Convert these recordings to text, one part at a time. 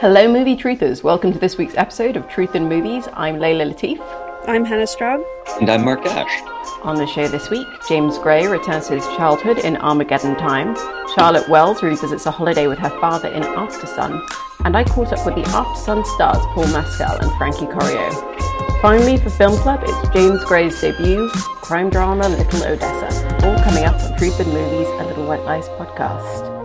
Hello, movie truthers. Welcome to this week's episode of Truth in Movies. I'm Layla Latif. I'm Hannah Strong. And I'm Mark Asch. On the show this week, James Gray returns to his childhood in Armageddon Time. Charlotte Wells revisits a holiday with her father in Aftersun. And I caught up with the Aftersun stars Paul Mescal and Frankie Corio. Finally, for Film Club, it's James Gray's debut, crime drama Little Odessa. All coming up on Truth in Movies, a Little White Lies podcast.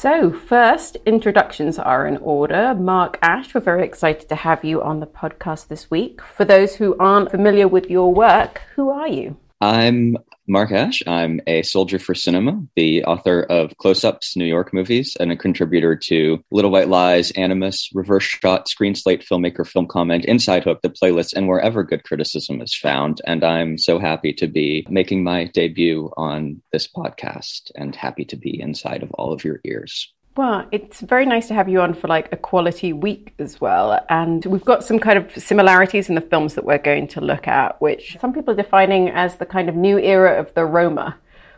So, first, introductions are in order. Mark Asch, we're very excited to have you on the podcast this week. For those who aren't familiar with your work, who are you? I'm Mark Asch. I'm a soldier for cinema, the author of Close Ups, New York movies, and a contributor to Little White Lies, Animus, Reverse Shot, Screen Slate, Filmmaker, Film Comment, Inside Hook, the playlist, and wherever good criticism is found. And I'm so happy to be making my debut on this podcast and happy to be inside of all of your ears. Well, it's very nice to have you on for like a quality week as well. And we've got some kind of similarities in the films that we're going to look at, which some people are defining as the kind of new era of the Roma,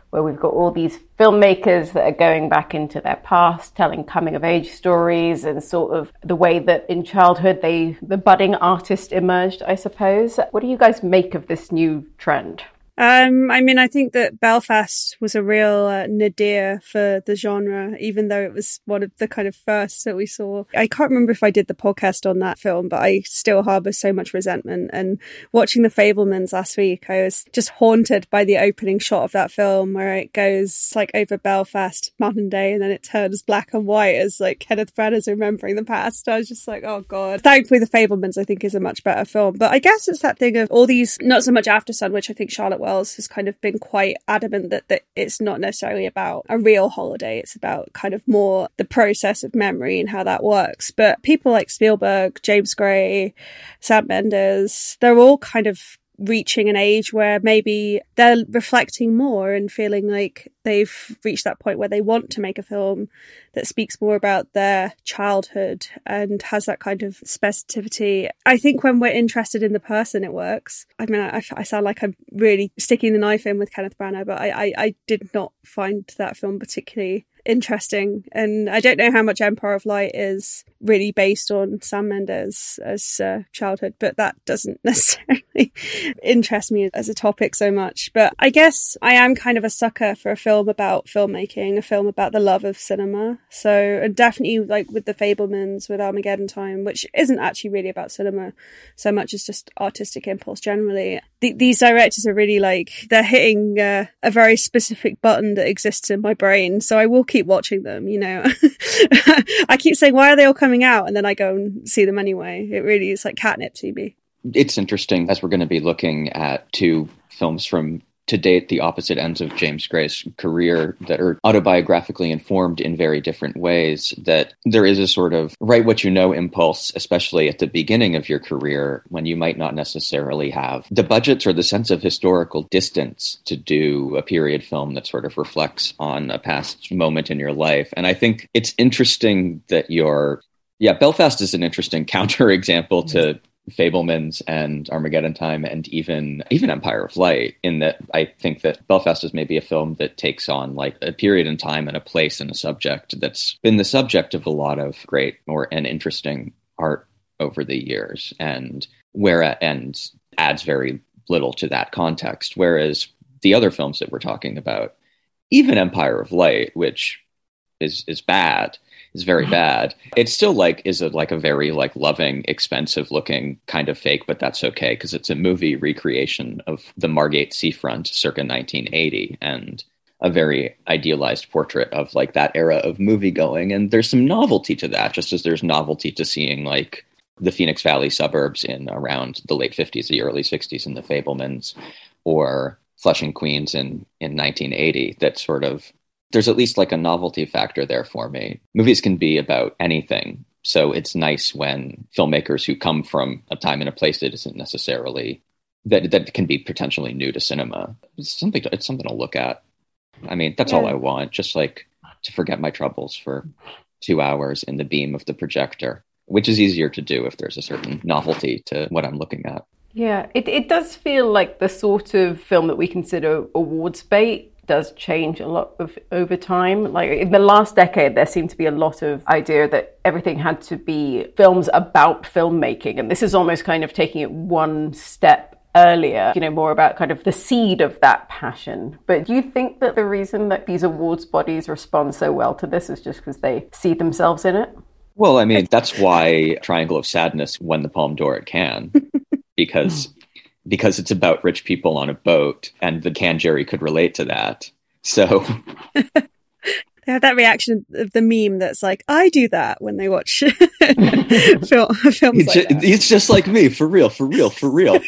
where we've got all these filmmakers that are going back into their past, telling coming of age stories and sort of the way that in childhood they the budding artist emerged, I suppose. What do you guys make of this new trend? Um, I mean, I think that Belfast was a real uh, nadir for the genre, even though it was one of the kind of first that we saw. I can't remember if I did the podcast on that film, but I still harbor so much resentment. And watching The Fabelmans last week, I was just haunted by the opening shot of that film where it goes like over Belfast, modern day, and then it turns black and white as like Kenneth Branagh's remembering the past. I was just like, oh god. Thankfully, The Fabelmans I think is a much better film, but I guess it's that thing of all these, not so much Aftersun, which I think Charlotte has kind of been quite adamant that, that it's not necessarily about a real holiday. It's about kind of more the process of memory and how that works. But people like Spielberg, James Gray, Sam Mendes, they're all kind of reaching an age where maybe they're reflecting more and feeling like they've reached that point where they want to make a film that speaks more about their childhood and has that kind of specificity. I think when we're interested in the person, it works. I mean, I, I sound like I'm really sticking the knife in with Kenneth Branagh, but I, I, I did not find that film particularly interesting. And I don't know how much Empire of Light is really based on Sam Mendes as uh, childhood, but that doesn't necessarily interest me as a topic so much. But I guess I am kind of a sucker for a film about filmmaking, a film about the love of cinema. So definitely like with the Fabelmans, with Armageddon Time, which isn't actually really about cinema so much as just artistic impulse generally. Th- these directors are really like, they're hitting uh, a very specific button that exists in my brain. So I will keep watching them, you know. I keep saying, why are they all coming out? And then I go and see them anyway. It really is like catnip to me. It's interesting as we're going to be looking at two films from to date the opposite ends of James Gray's career that are autobiographically informed in very different ways. That there is a sort of write what you know impulse, especially at the beginning of your career when you might not necessarily have the budgets or the sense of historical distance to do a period film that sort of reflects on a past moment in your life. And I think it's interesting that you're yeah, Belfast is an interesting counterexample to Fabelmans and Armageddon Time and even even Empire of Light in that I think that Belfast is maybe a film that takes on like a period in time and a place and a subject that's been the subject of a lot of great or and interesting art over the years and where and adds very little to that context. Whereas the other films that we're talking about even Empire of Light which is is bad is very mm-hmm. bad. It's still like is a like a very like loving, expensive looking kind of fake, but that's okay because it's a movie recreation of the Margate seafront circa 1980 and a very idealized portrait of like that era of movie going. And there's some novelty to that, just as there's novelty to seeing like the Phoenix Valley suburbs in around the late 50s, the early 60s in the Fabelmans or Flushing Queens in in 1980 that sort of there's at least like a novelty factor there for me. Movies can be about anything. So it's nice when filmmakers who come from a time and a place that isn't necessarily that that can be potentially new to cinema. It's something to, it's something to look at. I mean, that's yeah. all I want, just like to forget my troubles for 2 hours in the beam of the projector, which is easier to do if there's a certain novelty to what I'm looking at. Yeah, it, it does feel like the sort of film that we consider awards bait does change a lot of over time. Like in the last decade, there seemed to be a lot of idea that everything had to be films about filmmaking, and this is almost kind of taking it one step earlier, you know, more about kind of the seed of that passion. But do you think that the reason that these awards bodies respond so well to this is just because they see themselves in it? Well, I mean, that's why Triangle of Sadness won the Palme d'Or at Cannes, because because it's about rich people on a boat, and the jury could relate to that. So. They have that reaction of the meme that's like, I do that when they watch film, films. It's, like just, that. it's just like me, for real, for real, for real.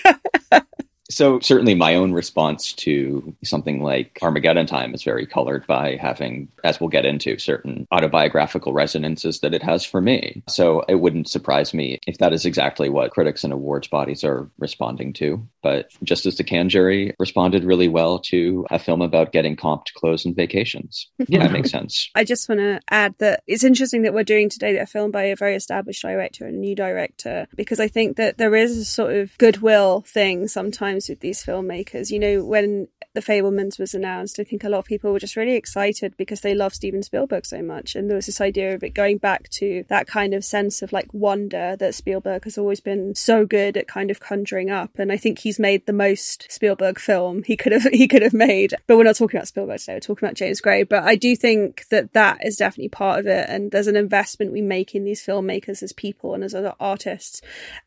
So certainly my own response to something like Armageddon Time is very colored by having, as we'll get into, certain autobiographical resonances that it has for me. So it wouldn't surprise me if that is exactly what critics and awards bodies are responding to. But just as the Cannes jury responded really well to a film about getting comped clothes and vacations. Yeah, it makes sense. I just want to add that it's interesting that we're doing today a film by a very established director and a new director because I think that there is a sort of goodwill thing sometimes with these filmmakers. You know, when The Fabelmans was announced, I think a lot of people were just really excited because they love Steven Spielberg so much. And there was this idea of it going back to that kind of sense of like wonder that Spielberg has always been so good at kind of conjuring up. And I think he's made the most Spielberg film he could have he could have made. But we're not talking about Spielberg today, we're talking about James Gray. But I do think that that is definitely part of it. And there's an investment we make in these filmmakers as people and as other artists.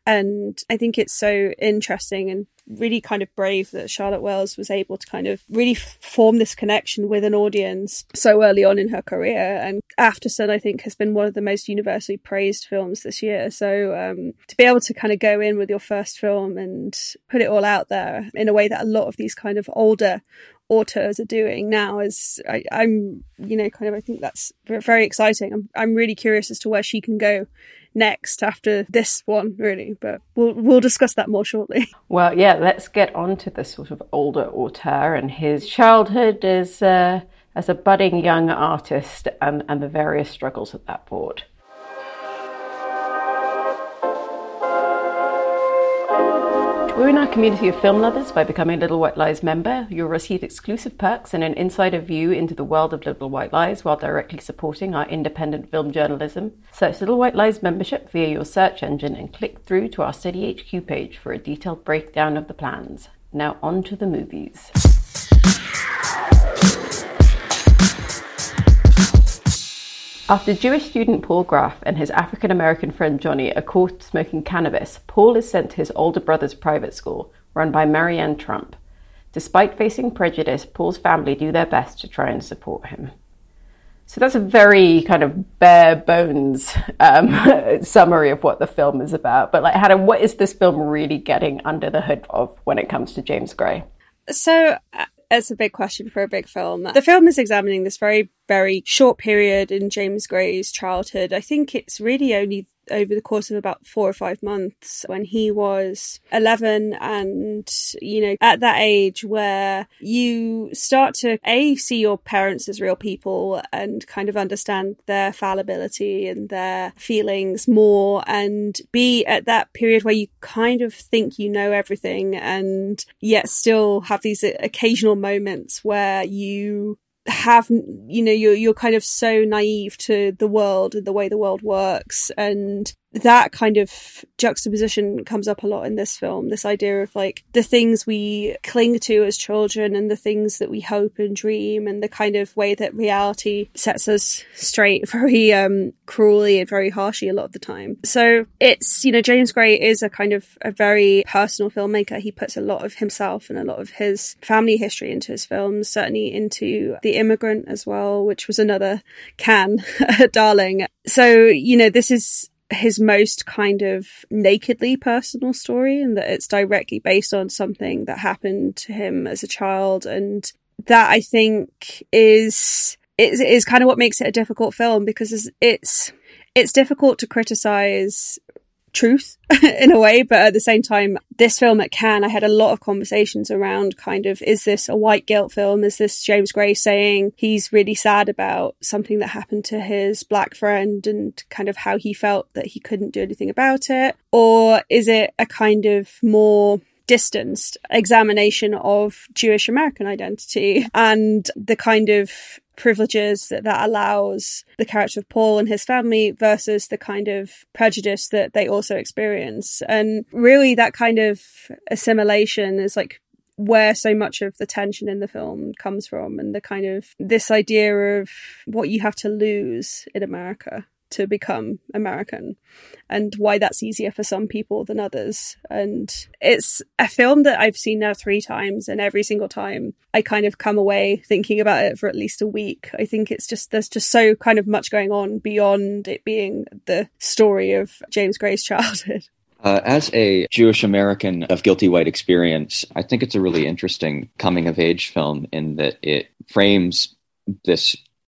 And I think it's so interesting and really kind of brave that Charlotte Wells was able to kind of really form this connection with an audience so early on in her career. And After Aftersun, I think, has been one of the most universally praised films this year. So um, to be able to kind of go in with your first film and put it all out there in a way that a lot of these kind of older auteurs are doing now is I, am you know kind of I think that's very exciting. I'm I'm really curious as to where she can go next after this one really but we'll we'll discuss that more shortly. Well yeah let's get on to the sort of older auteur and his childhood as uh, as a budding young artist and and the various struggles that that brought Join our community of film lovers by becoming a Little White Lies member. You'll receive exclusive perks and an insider view into the world of Little White Lies while directly supporting our independent film journalism. Search Little White Lies membership via your search engine and click through to our Steady HQ page for a detailed breakdown of the plans. Now on to the movies. After Jewish student Paul Graff and his African American friend Johnny are caught smoking cannabis, Paul is sent to his older brother's private school, run by Maryanne Trump. Despite facing prejudice, Paul's family do their best to try and support him. So that's a very kind of bare bones um, summary of what the film is about. But like, Hannah, what is this film really getting under the hood of when it comes to James Gray? So uh, it's a big question for a big film. The film is examining this very, very short period in James Gray's childhood. I think it's really only over the course of about four or five months when he was 11 and you know at that age where you start to a see your parents as real people and kind of understand their fallibility and their feelings more and b at that period where you kind of think you know everything and yet still have these occasional moments where you have you know you're you're kind of so naive to the world and the way the world works. And that kind of juxtaposition comes up a lot in this film this idea of like the things we cling to as children and the things that we hope and dream and the kind of way that reality sets us straight very um cruelly and very harshly a lot of the time. So it's you know James Gray is a kind of a very personal filmmaker. He puts a lot of himself and a lot of his family history into his films certainly into The Immigrant as well which was another Cannes darling. So you know this is his most kind of nakedly personal story and that it's directly based on something that happened to him as a child. And that I think is is, is kind of what makes it a difficult film because it's it's, it's difficult to criticize truth in a way, but at the same time, this film at Cannes, I had a lot of conversations around kind of, is this a white guilt film? Is this James Gray saying he's really sad about something that happened to his black friend and kind of how he felt that he couldn't do anything about it? Or is it a kind of more distanced examination of Jewish American identity and the kind of privileges that that allows the character of Paul and his family versus the kind of prejudice that they also experience. And really that kind of assimilation is like where so much of the tension in the film comes from and the kind of this idea of what you have to lose in America to become American and why that's easier for some people than others. And it's a film that I've seen now three times, and every single time I kind of come away thinking about it for at least a week. I think it's just, there's just so kind of much going on beyond it being the story of James Gray's childhood. Uh, as a Jewish American of guilty white experience, I think it's a really interesting coming of age film in that it frames this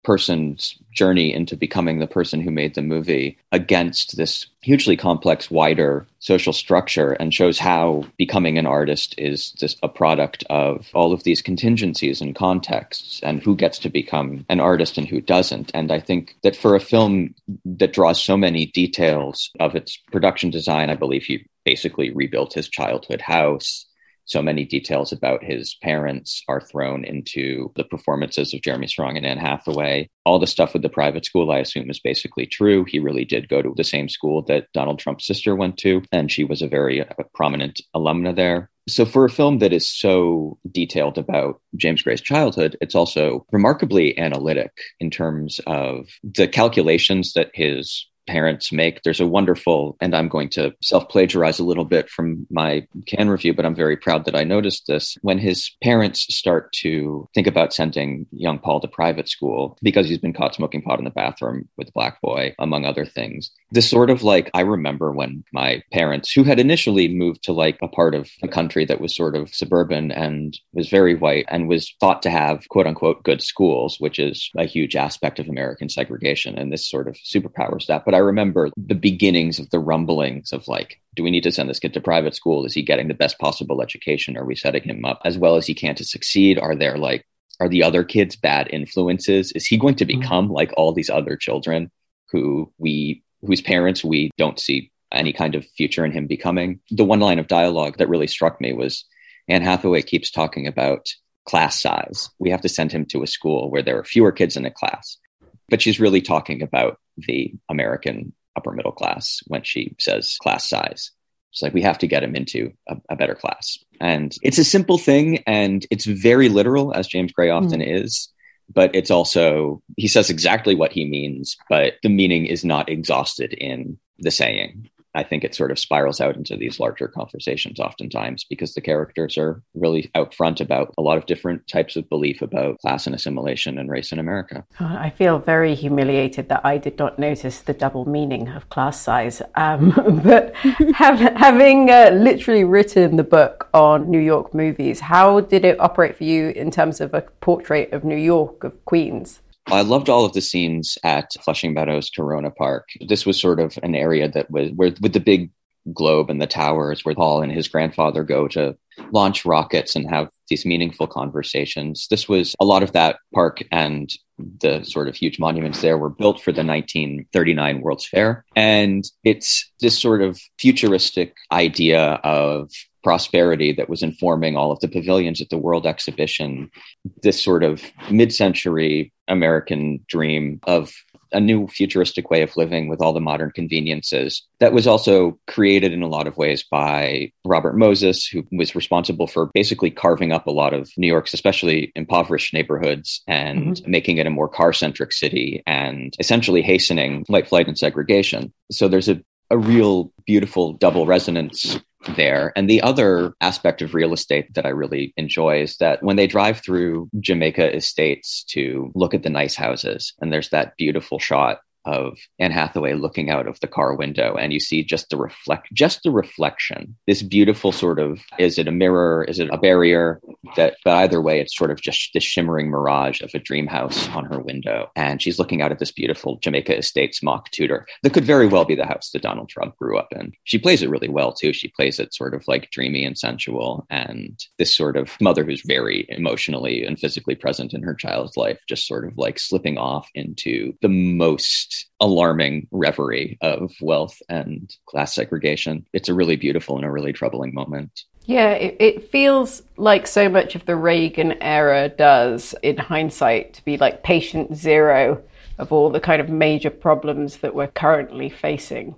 person's journey into becoming the person who made the movie against this hugely complex, wider social structure and shows how becoming an artist is just a product of all of these contingencies and contexts and who gets to become an artist and who doesn't. And I think that for a film that draws so many details of its production design, I believe he basically rebuilt his childhood house so many details about his parents are thrown into the performances of Jeremy Strong and Anne Hathaway. All the stuff with the private school, I assume, is basically true. He really did go to the same school that Donald Trump's sister went to, and she was a very uh, prominent alumna there. So, for a film that is so detailed about James Gray's childhood, it's also remarkably analytic in terms of the calculations that his parents make. There's a wonderful, and I'm going to self plagiarize a little bit from my Cannes review, but I'm very proud that I noticed this. When his parents start to think about sending young Paul to private school because he's been caught smoking pot in the bathroom with a black boy, among other things, this sort of like, I remember when my parents, who had initially moved to like a part of a country that was sort of suburban and was very white and was thought to have quote unquote good schools, which is a huge aspect of American segregation. And this sort of superpowers that. But remember the beginnings of the rumblings of like, do we need to send this kid to private school? Is he getting the best possible education? Are we setting him up as well as he can to succeed? Are there like, are the other kids bad influences? Is he going to mm-hmm. become like all these other children who we, whose parents we don't see any kind of future in him becoming? The one line of dialogue that really struck me was Anne Hathaway keeps talking about class size. We have to send him to a school where there are fewer kids in a class. But she's really talking about the American upper middle class when she says class size. It's like we have to get him into a, a, better class. And it's a simple thing and it's very literal, as James Gray often mm. is. But it's also, he says exactly what he means, but the meaning is not exhausted in the saying. I think it sort of spirals out into these larger conversations oftentimes because the characters are really out front about a lot of different types of belief about class and assimilation and race in America. I feel very humiliated that I did not notice the double meaning of class size. Um, but have, having uh, literally written the book on New York movies, how did it operate for you in terms of a portrait of New York, of Queens? I loved all of the scenes at Flushing Meadows Corona Park. This was sort of an area that was where with the big globe and the towers where Paul and his grandfather go to launch rockets and have these meaningful conversations. This was a lot of that park and the sort of huge monuments there were built for the 1939 World's Fair. And it's this sort of futuristic idea of prosperity that was informing all of the pavilions at the World Exhibition, this sort of mid century American dream of a new futuristic way of living with all the modern conveniences that was also created in a lot of ways by Robert Moses, who was responsible for basically carving up a lot of New York's, especially impoverished neighborhoods, and mm-hmm. making it a more car centric city and essentially hastening white flight and segregation. So there's a a real beautiful double resonance there. And the other aspect of real estate that I really enjoy is that when they drive through Jamaica estates to look at the nice houses, and there's that beautiful shot of Anne Hathaway looking out of the car window and you see just the reflect just the reflection. This beautiful sort of is it a mirror? Is it a barrier? That but either way it's sort of just this shimmering mirage of a dream house on her window and she's looking out at this beautiful Jamaica Estates mock Tudor that could very well be the house that Donald Trump grew up in. She plays it really well too. She plays it sort of like dreamy and sensual and this sort of mother who's very emotionally and physically present in her child's life just sort of like slipping off into the most alarming reverie of wealth and class segregation. It's a really beautiful and a really troubling moment. Yeah, it, it, feels like so much of the Reagan era does, in hindsight, to be like patient zero of all the kind of major problems that we're currently facing.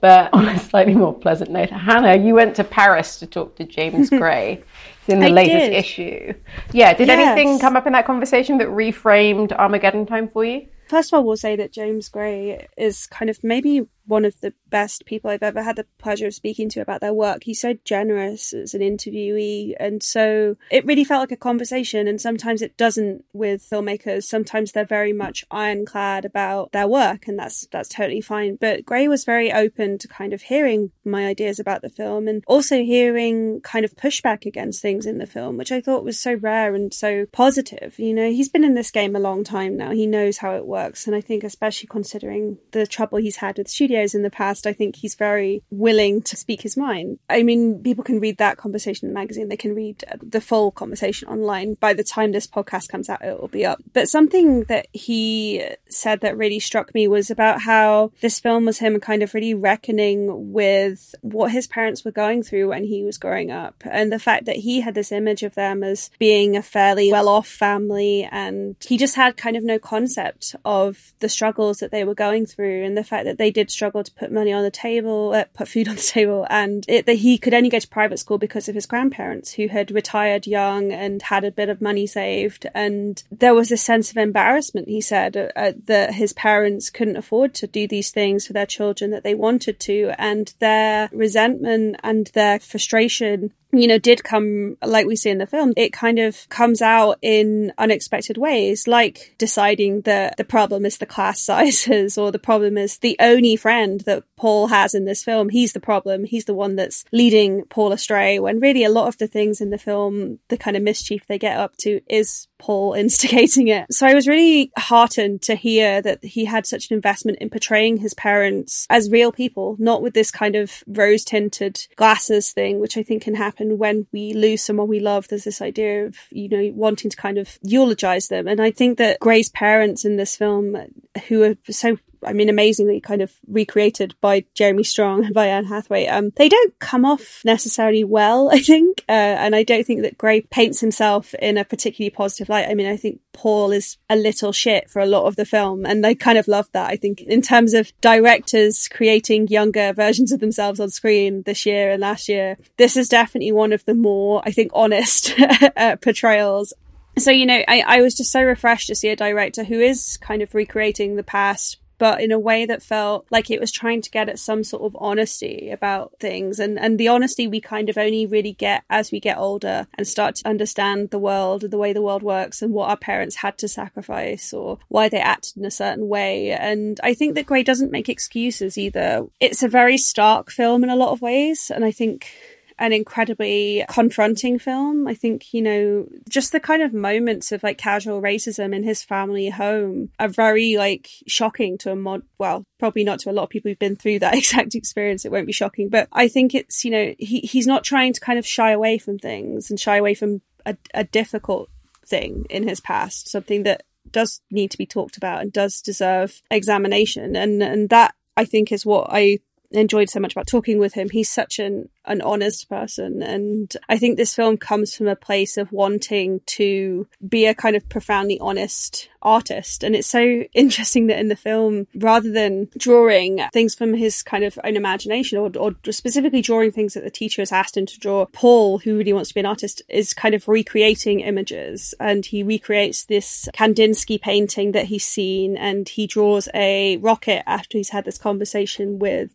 But on a slightly more pleasant note, Hannah, you went to Paris to talk to James Gray. in the I latest did. issue. Yeah, did yes. anything come up in that conversation that reframed Armageddon time for you? First of all, we'll say that James Gray is kind of maybe one of the best people I've ever had the pleasure of speaking to about their work. He's so generous as an interviewee. And so it really felt like a conversation. And sometimes it doesn't with filmmakers. Sometimes they're very much ironclad about their work and that's, that's totally fine. But Gray was very open to kind of hearing my ideas about the film and also hearing kind of pushback against things in the film, which I thought was so rare and so positive. You know, he's been in this game a long time now. He knows how it works. And I think especially considering the trouble he's had with studio studios in the past, I think he's very willing to speak his mind. I mean, people can read that conversation in the magazine. They can read the full conversation online. By the time this podcast comes out, it will be up. But something that he said that really struck me was about how this film was him kind of really reckoning with what his parents were going through when he was growing up. And the fact that he had this image of them as being a fairly well off family and he just had kind of no concept of the struggles that they were going through and the fact that they did struggled to put money on the table, uh, put food on the table, and it, that he could only go to private school because of his grandparents who had retired young and had a bit of money saved. And there was a sense of embarrassment, he said, uh, uh, that his parents couldn't afford to do these things for their children that they wanted to. And their resentment and their frustration you know, did come, like we see in the film, it kind of comes out in unexpected ways, like deciding that the problem is the class sizes or the problem is the only friend that Paul has in this film. He's the problem. He's the one that's leading Paul astray when really a lot of the things in the film, the kind of mischief they get up to is Paul instigating it. So I was really heartened to hear that he had such an investment in portraying his parents as real people, not with this kind of rose tinted glasses thing, which I think can happen when we lose someone we love. There's this idea of, you know, wanting to kind of eulogize them. And I think that Gray's parents in this film, who are so I mean, amazingly kind of recreated by Jeremy Strong and by Anne Hathaway. Um, they don't come off necessarily well, I think, uh, and I don't think that Gray paints himself in a particularly positive light. I mean, I think Paul is a little shit for a lot of the film, and I kind of love that. I think in terms of directors creating younger versions of themselves on screen this year and last year, this is definitely one of the more, I think, honest uh, portrayals so you know I, I was just so refreshed to see a director who is kind of recreating the past but in a way that felt like it was trying to get at some sort of honesty about things. And, and the honesty we kind of only really get as we get older and start to understand the world, the way the world works, and what our parents had to sacrifice or why they acted in a certain way. And I think that Gray doesn't make excuses either. It's a very stark film in a lot of ways. And I think an incredibly confronting film. I think, you know, just the kind of moments of like casual racism in his family home are very like shocking to a mod, well, probably not to a lot of people who've been through that exact experience. It won't be shocking, but I think it's, you know, he, he's not trying to kind of shy away from things and shy away from a, a difficult thing in his past, something that does need to be talked about and does deserve examination. And, and that I think is what I enjoyed so much about talking with him. He's such an an honest person, and I think this film comes from a place of wanting to be a kind of profoundly honest artist. And it's so interesting that in the film, rather than drawing things from his kind of own imagination, or, or specifically drawing things that the teacher has asked him to draw, Paul, who really wants to be an artist, is kind of recreating images, and he recreates this Kandinsky painting that he's seen, and he draws a rocket after he's had this conversation with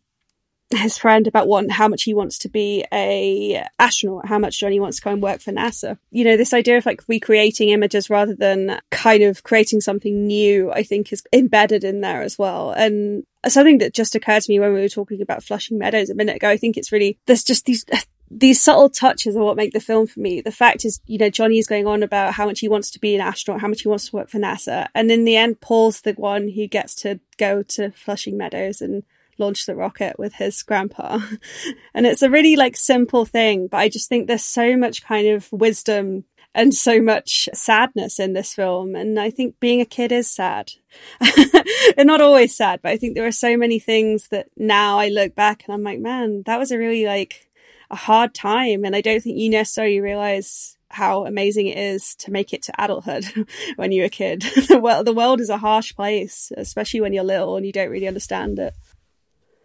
his friend about what how much he wants to be a astronaut, how much Johnny wants to go and work for NASA. You know, this idea of like recreating images rather than kind of creating something new, I think is embedded in there as well. And something that just occurred to me when we were talking about Flushing Meadows a minute ago, I think it's really there's just these these subtle touches are what make the film for me. The fact is, you know, Johnny is going on about how much he wants to be an astronaut, how much he wants to work for NASA. And in the end, Paul's the one who gets to go to Flushing Meadows and launch the rocket with his grandpa. and it's a really like simple thing, but I just think there's so much kind of wisdom and so much sadness in this film. And I think being a kid is sad. and not always sad, but I think there are so many things that now I look back and I'm like, man, that was a really like a hard time. And I don't think you necessarily realize how amazing it is to make it to adulthood when you're a kid. the world, the world is a harsh place, especially when you're little and you don't really understand it.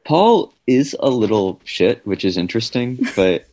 Paul is a little shit, which is interesting, but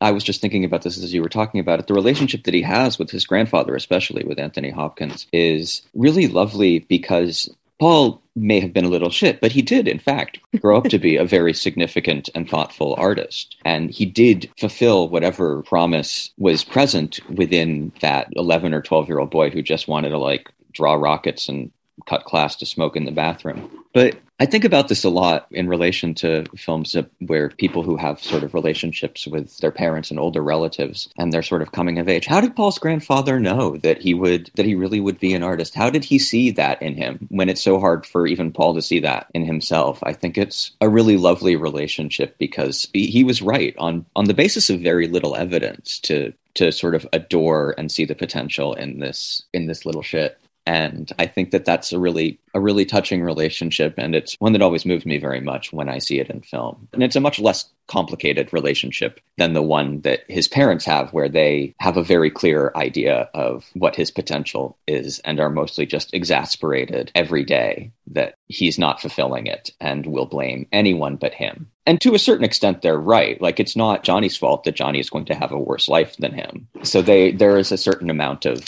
I was just thinking about this as you were talking about it. The relationship that he has with his grandfather, especially with Anthony Hopkins, is really lovely because Paul may have been a little shit, but he did, in fact, grow up to be a very significant and thoughtful artist. And he did fulfill whatever promise was present within that 11 or 12 year old boy who just wanted to like draw rockets and cut class to smoke in the bathroom. But I think about this a lot in relation to films where people who have sort of relationships with their parents and older relatives and they're sort of coming of age. How did Paul's grandfather know that he would that he really would be an artist? How did he see that in him when it's so hard for even Paul to see that in himself? I think it's a really lovely relationship because he was right on on the basis of very little evidence to to sort of adore and see the potential in this in this little shit and I think that that's a really a really touching relationship, and it's one that always moves me very much when I see it in film. And it's a much less complicated relationship than the one that his parents have, where they have a very clear idea of what his potential is and are mostly just exasperated every day that he's not fulfilling it and will blame anyone but him. And to a certain extent, they're right. Like it's not Johnny's fault that Johnny is going to have a worse life than him. So they there is a certain amount of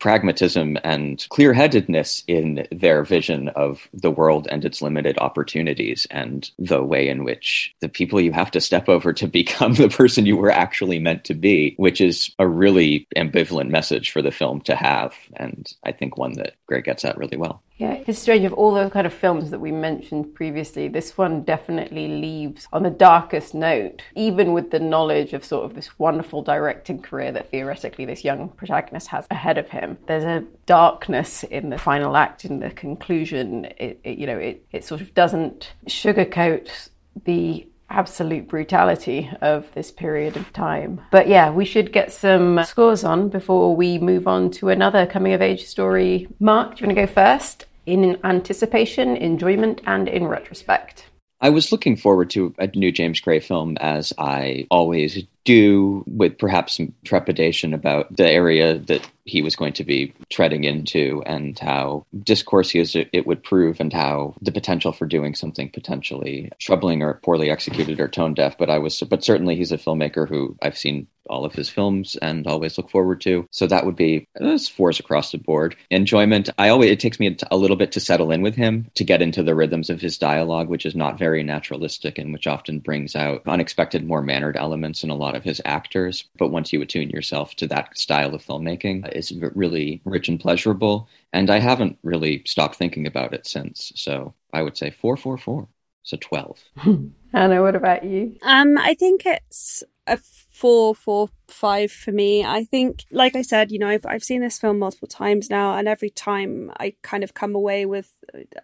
pragmatism and clear-headedness in their vision of the world and its limited opportunities and the way in which the people you have to step over to become the person you were actually meant to be, which is a really ambivalent message for the film to have. And I think one that Gray gets at really well. Yeah, it's strange. Of all the kind of films that we mentioned previously, this one definitely leaves on the darkest note, even with the knowledge of sort of this wonderful directing career that theoretically this young protagonist has ahead of him. There's a darkness in the final act, in the conclusion. It, it you know, it, it sort of doesn't sugarcoat the absolute brutality of this period of time. But yeah, we should get some scores on before we move on to another coming of age story. Mark, do you want to go first? In anticipation, enjoyment, and in retrospect. I was looking forward to a new James Gray film, as I always do, with perhaps some trepidation about the area that he was going to be treading into and how discourse it would prove and how the potential for doing something potentially troubling or poorly executed or tone deaf. But I was, but certainly he's a filmmaker who I've seen all of his films and always look forward to. So that would be uh, fours across the board. Enjoyment. I always it takes me a little bit to settle in with him to get into the rhythms of his dialogue, which is not very naturalistic and which often brings out unexpected, more mannered elements in a lot of his actors. But once you attune yourself to that style of filmmaking, it's really rich and pleasurable. And I haven't really stopped thinking about it since. So I would say four, four, four. So twelve. Anna, what about you? Um, I think it's a four, four, five for me. I think, like I said, you know, I've I've seen this film multiple times now, and every time I kind of come away with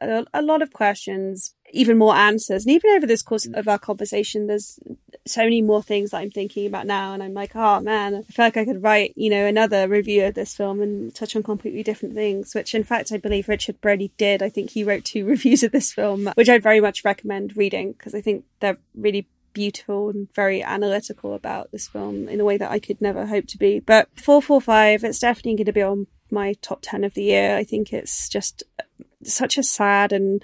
a, a lot of questions, even more answers, and even over this course mm. of our conversation, there's so many more things that I'm thinking about now, and I'm like, oh man, I feel like I could write, you know, another review of this film and touch on completely different things. Which, in fact, I believe Richard Brody did. I think he wrote two reviews of this film, which I'd very much recommend reading because I think they're really beautiful and very analytical about this film in a way that I could never hope to be. But 445, it's definitely going to be on my top 10 of the year. I think it's just such a sad and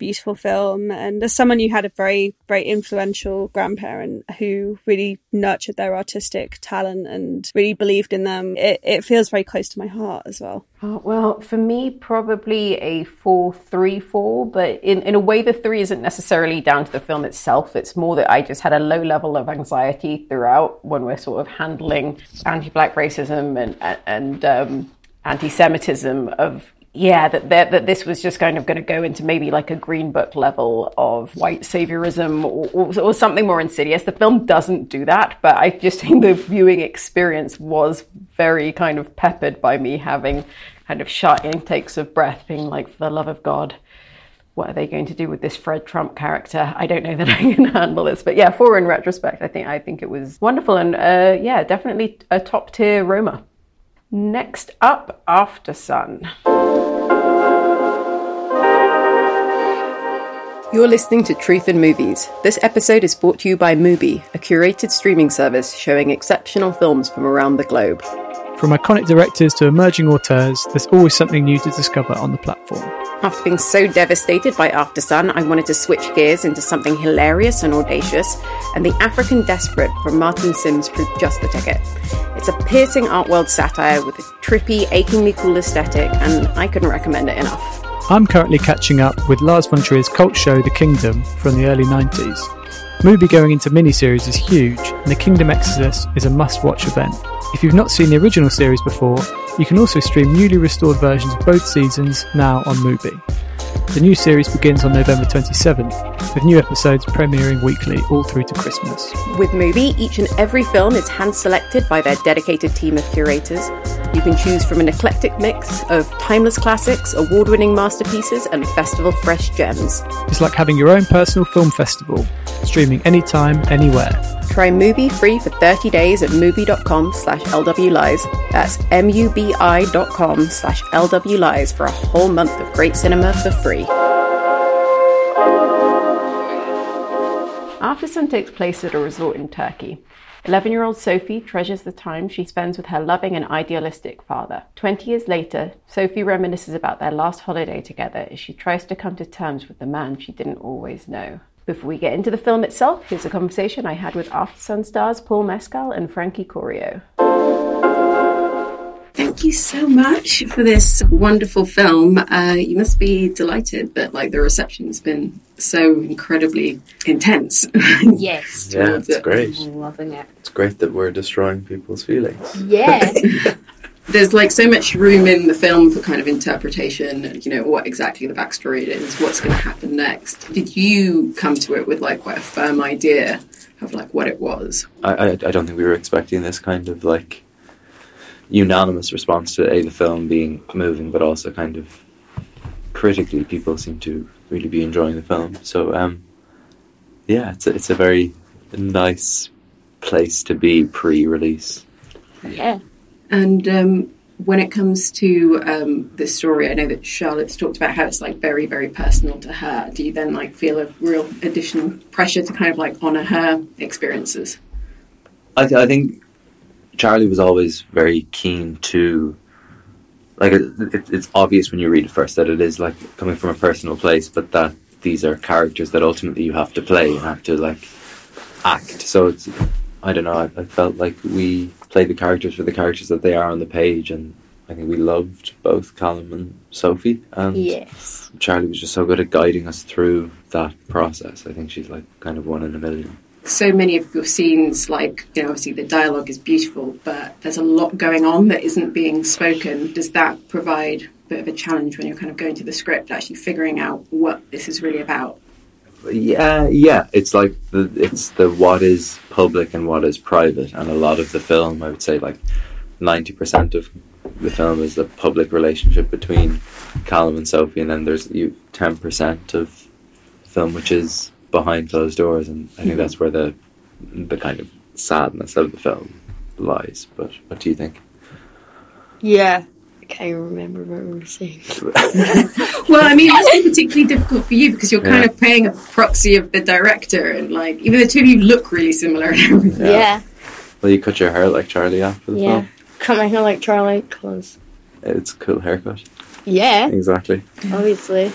beautiful film. And as someone who had a very, very influential grandparent who really nurtured their artistic talent and really believed in them, it, it feels very close to my heart as well. Oh, well, for me, probably a 4 3 4, but in, in a way, the three isn't necessarily down to the film itself. It's more that I just had a low level of anxiety throughout when we're sort of handling anti black racism and, and um, anti Semitism of yeah, that, that, that this was just kind of going to go into maybe like a green book level of white saviorism or, or, or, something more insidious. The film doesn't do that, but I just think the viewing experience was very kind of peppered by me having kind of short intakes of breath, being like, for the love of God, what are they going to do with this Fred Trump character? I don't know that I can handle this, but yeah, for in retrospect, I think I think it was wonderful and uh, yeah, definitely a top tier Roma. Next up, Aftersun. You're listening to Truth in Movies. This episode is brought to you by Mubi, a curated streaming service showing exceptional films from around the globe. From iconic directors to emerging auteurs, there's always something new to discover on the platform. After being so devastated by Aftersun, I wanted to switch gears into something hilarious and audacious, and The African Desperate from Martine Syms proved just the ticket. It's a piercing art world satire with a trippy, achingly cool aesthetic, and I couldn't recommend it enough. I'm currently catching up with Lars von Trier's cult show The Kingdom from the early 90s. Mubi going into miniseries is huge, and The Kingdom Exodus is a must watch event. If you've not seen the original series before, you can also stream newly restored versions of both seasons now on Mubi. The new series begins on November 27th, with new episodes premiering weekly all through to Christmas. With Mubi, each and every film is hand selected by their dedicated team of curators. You can choose from an eclectic mix of timeless classics, award winning masterpieces, and festival fresh gems. It's like having your own personal film festival, streaming anytime, anywhere. Try Mubi free for 30 days at mubi.com slash lwlies. That's M-U-B-I dot com slash lwlies for a whole month of great cinema for free. Aftersun takes place at a resort in Turkey. 11 year old Sophie treasures the time she spends with her loving and idealistic father. 20 years later, Sophie reminisces about their last holiday together as she tries to come to terms with the man she didn't always know. Before we get into the film itself, here's a conversation I had with Aftersun stars Paul Mescal and Frankie Corio. Thank you so much for this wonderful film. Uh, you must be delighted that like the reception's been so incredibly intense. Yes. Yeah, it's it. great. I'm loving it. It's great that we're destroying people's feelings. Yeah. There's like so much room in the film for kind of interpretation and you know what exactly the backstory is, what's going to happen next. Did you come to it with like quite a firm idea of like what it was? I, I, I don't think we were expecting this kind of like unanimous response to a the film being moving, but also kind of critically, people seem to really be enjoying the film. So um, yeah, it's a, it's a very nice place to be pre-release. yeah. And um, when it comes to um, this story, I know that Charlotte's talked about how it's like very, very personal to her. Do you then like feel a real additional pressure to kind of like honor her experiences? I, th- I think Charlie was always very keen to. Like it, it, it's obvious when you read it first that it is like coming from a personal place, but that these are characters that ultimately you have to play and have to like act. So it's I don't know. I, I felt like we played the characters for the characters that they are on the page, and I think we loved both Callum and Sophie. And Yes. Charlie was just so good at guiding us through that process. I think she's like kind of one in a million. So many of your scenes, like, you know, obviously the dialogue is beautiful, but there's a lot going on that isn't being spoken. Does that provide a bit of a challenge when you're kind of going to the script, actually figuring out what this is really about? Yeah, yeah. It's like the it's the what is public and what is private, and a lot of the film, I would say, like ninety percent of the film is the public relationship between Callum and Sophie, and then there's ten percent of film which is behind closed doors, and I think hmm. that's where the the kind of sadness of the film lies. But what do you think? Yeah. I can't even remember what we were saying. Well, I mean, it's particularly difficult for you because you're kind of playing a proxy of the director, and like, even the two of you look really similar and everything. Yeah. Yeah. Well, you cut your hair like Charlie after the Yeah. film. Cut my hair like Charlie because It's a cool haircut. yeah, Exactly. obviously.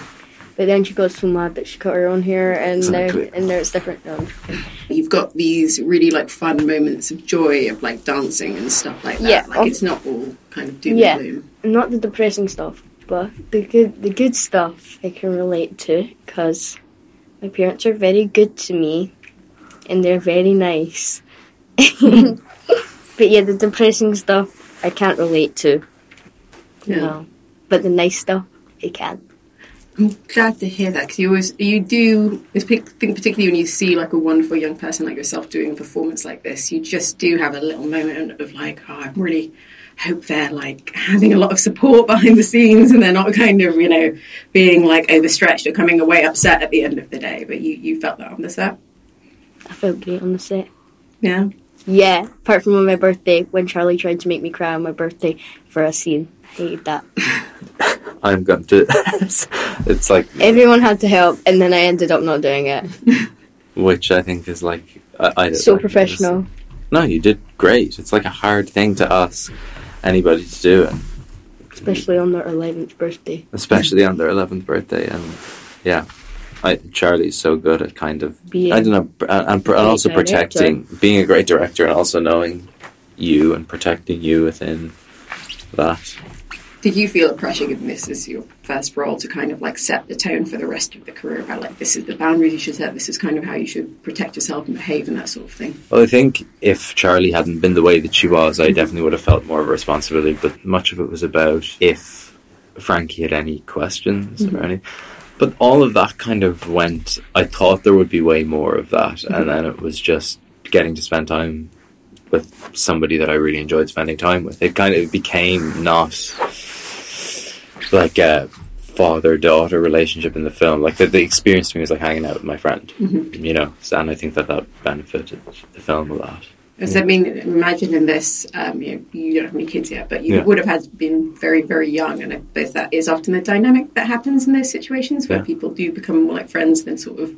But then she goes so mad that she cut her own hair, and now Exactly. and now it's different. No. You've got these really like fun moments of joy of like dancing and stuff like that. Yeah. Like, it's not all kind of doom Yeah. and gloom. Not the depressing stuff, but the good the good stuff I can relate to because my parents are very good to me, and they're very nice. but yeah, the depressing stuff I can't relate to. Yeah. No. But the nice stuff I can. I'm glad to hear that because you always you do. I think particularly when you see like a wonderful young person like yourself doing a performance like this, you just do have a little moment of like, oh, I really hope they're like having a lot of support behind the scenes and they're not kind of you know being like overstretched or coming away upset at the end of the day. But you you felt that on the set, I felt great on the set. yeah. Yeah, apart from on my birthday when Charlie tried to make me cry on my birthday for a scene. I hated that. I'm going to it's like Everyone had to help, and then I ended up not doing it. which I think is like I, I So like, professional. No, you did great. It's like a hard thing to ask anybody to do, it, Especially on their 11th birthday. especially on their eleventh birthday. And yeah, I, Charlie's so good at kind of Being I don't know, and, and also director. protecting, being a great director, and also knowing you and protecting you within that. Did you feel a pressure given this as your first role to kind of like set the tone for the rest of the career about like this is the boundaries you should set, this is kind of how you should protect yourself and behave and that sort of thing? Well, I think if Charlie hadn't been the way that she was, I definitely would have felt more of a responsibility. But much of it was about if Frankie had any questions or mm-hmm. any. But all of that kind of went. I thought there would be way more of that, and mm-hmm. then it was just getting to spend time with somebody that I really enjoyed spending time with. It kind of became not like a father daughter relationship in the film. Like the, the experience to me was like hanging out with my friend, you know. So, and I think that that benefited the film a lot. Does I mean, imagine in this, um, you, know, you don't have any kids yet, but you Yeah. would have had been very, very young, and I suppose that is often the dynamic that happens in those situations where Yeah. people do become more like friends than sort of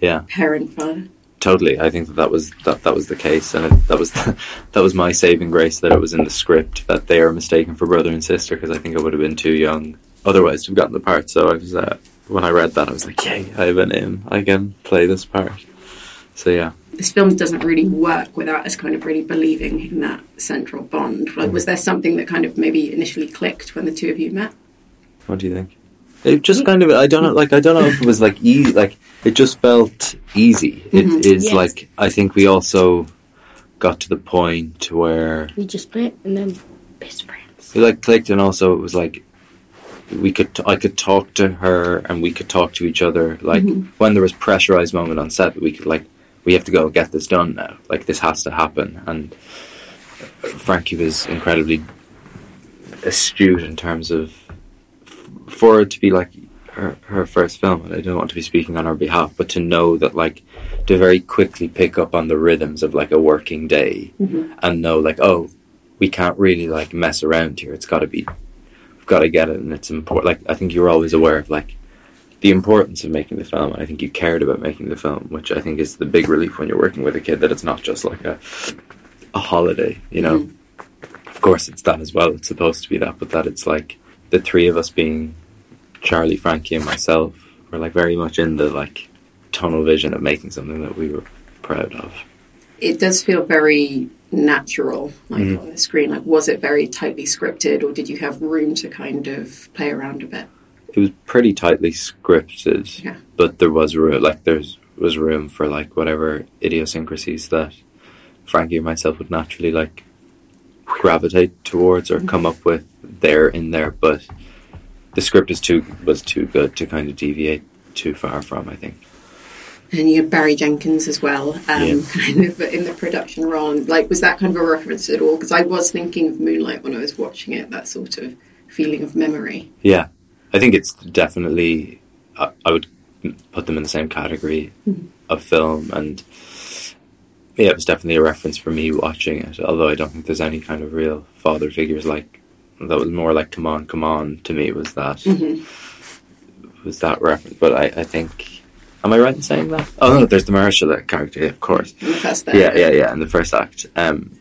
Yeah, parent father. Totally. I think that that was that that was the case, and it, that was that was my saving grace that it was in the script that they are mistaken for brother and sister because I think I would have been too young otherwise to have gotten the part. So I was uh, when I read that I was like, yay, I have an in. I can play this part. So yeah. This film doesn't really work without us kind of really believing in that central bond. Like, was there something that kind of maybe initially clicked when the two of you met? What do you think? It just kind of I don't know like I don't know if it was like easy like it just felt easy. It mm-hmm. is Yes. like I think we also got to the point where We just met, and then best friends. it like clicked and also it was like we could I could talk to her and we could talk to each other like mm-hmm. when there was pressurized moment on set we could like we have to go get this done now like this has to happen and uh, Frankie was incredibly astute in terms of for it to be like her, her first film and I don't want to be speaking on her behalf but to know that like to very quickly pick up on the rhythms of like a working day mm-hmm. and know like oh we can't really like mess around here. It's got to be we've got to get it and it's important like i think you were always aware of like the importance of making the film and i think you cared about making the film which i think is the big relief when you're working with a kid that it's not just like a a holiday you know? Mm-hmm. Of course it's that as well. It's supposed to be that but that it's like the three of us being charlie frankie and myself were like very much in the like tunnel vision of making something that we were proud of It does feel very natural, like Mhm. on the screen. Like, was it very tightly scripted, or did you have room to kind of play around a bit? it was pretty tightly scripted, Yeah. but there was room, like there was room for like whatever idiosyncrasies that Frankie and myself would naturally like gravitate towards or come up with there in there. But the script is too was too good to kind of deviate too far from. I think. And you had Barry Jenkins as well, um, Yeah. kind of in the production role. Like, was that kind of a reference at all? Because I was thinking of Moonlight when I was watching it. That sort of feeling of memory. Yeah, I think it's definitely. I, I would put them in the same category of film, and yeah, it was definitely a reference for me watching it. Although I don't think there's any kind of real father figures like that. Was more like "Come on, come on" to me. Was that was that reference? But I, I think. Am I right in saying that? Oh no, there's the Mahershala character, yeah, of course. In the first there. Yeah, yeah, yeah. In the first act. Um,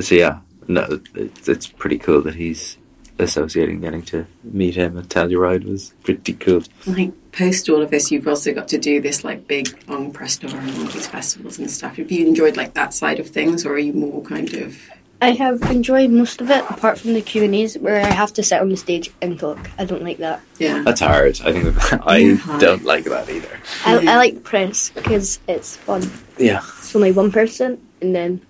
so yeah, no, it's, it's pretty cool that he's associating getting to meet him and Telluride was pretty cool. Like post all of this, you've also got to do this like big long press tour and all these festivals and stuff. Have you enjoyed like that side of things, or are you more kind of? I have enjoyed most of it, apart from the Q and A's where I have to sit on the stage and talk. I don't like that. Yeah. That's hard. I think I don't like that either. I, I like press because it's fun. Yeah, It's only one person, and then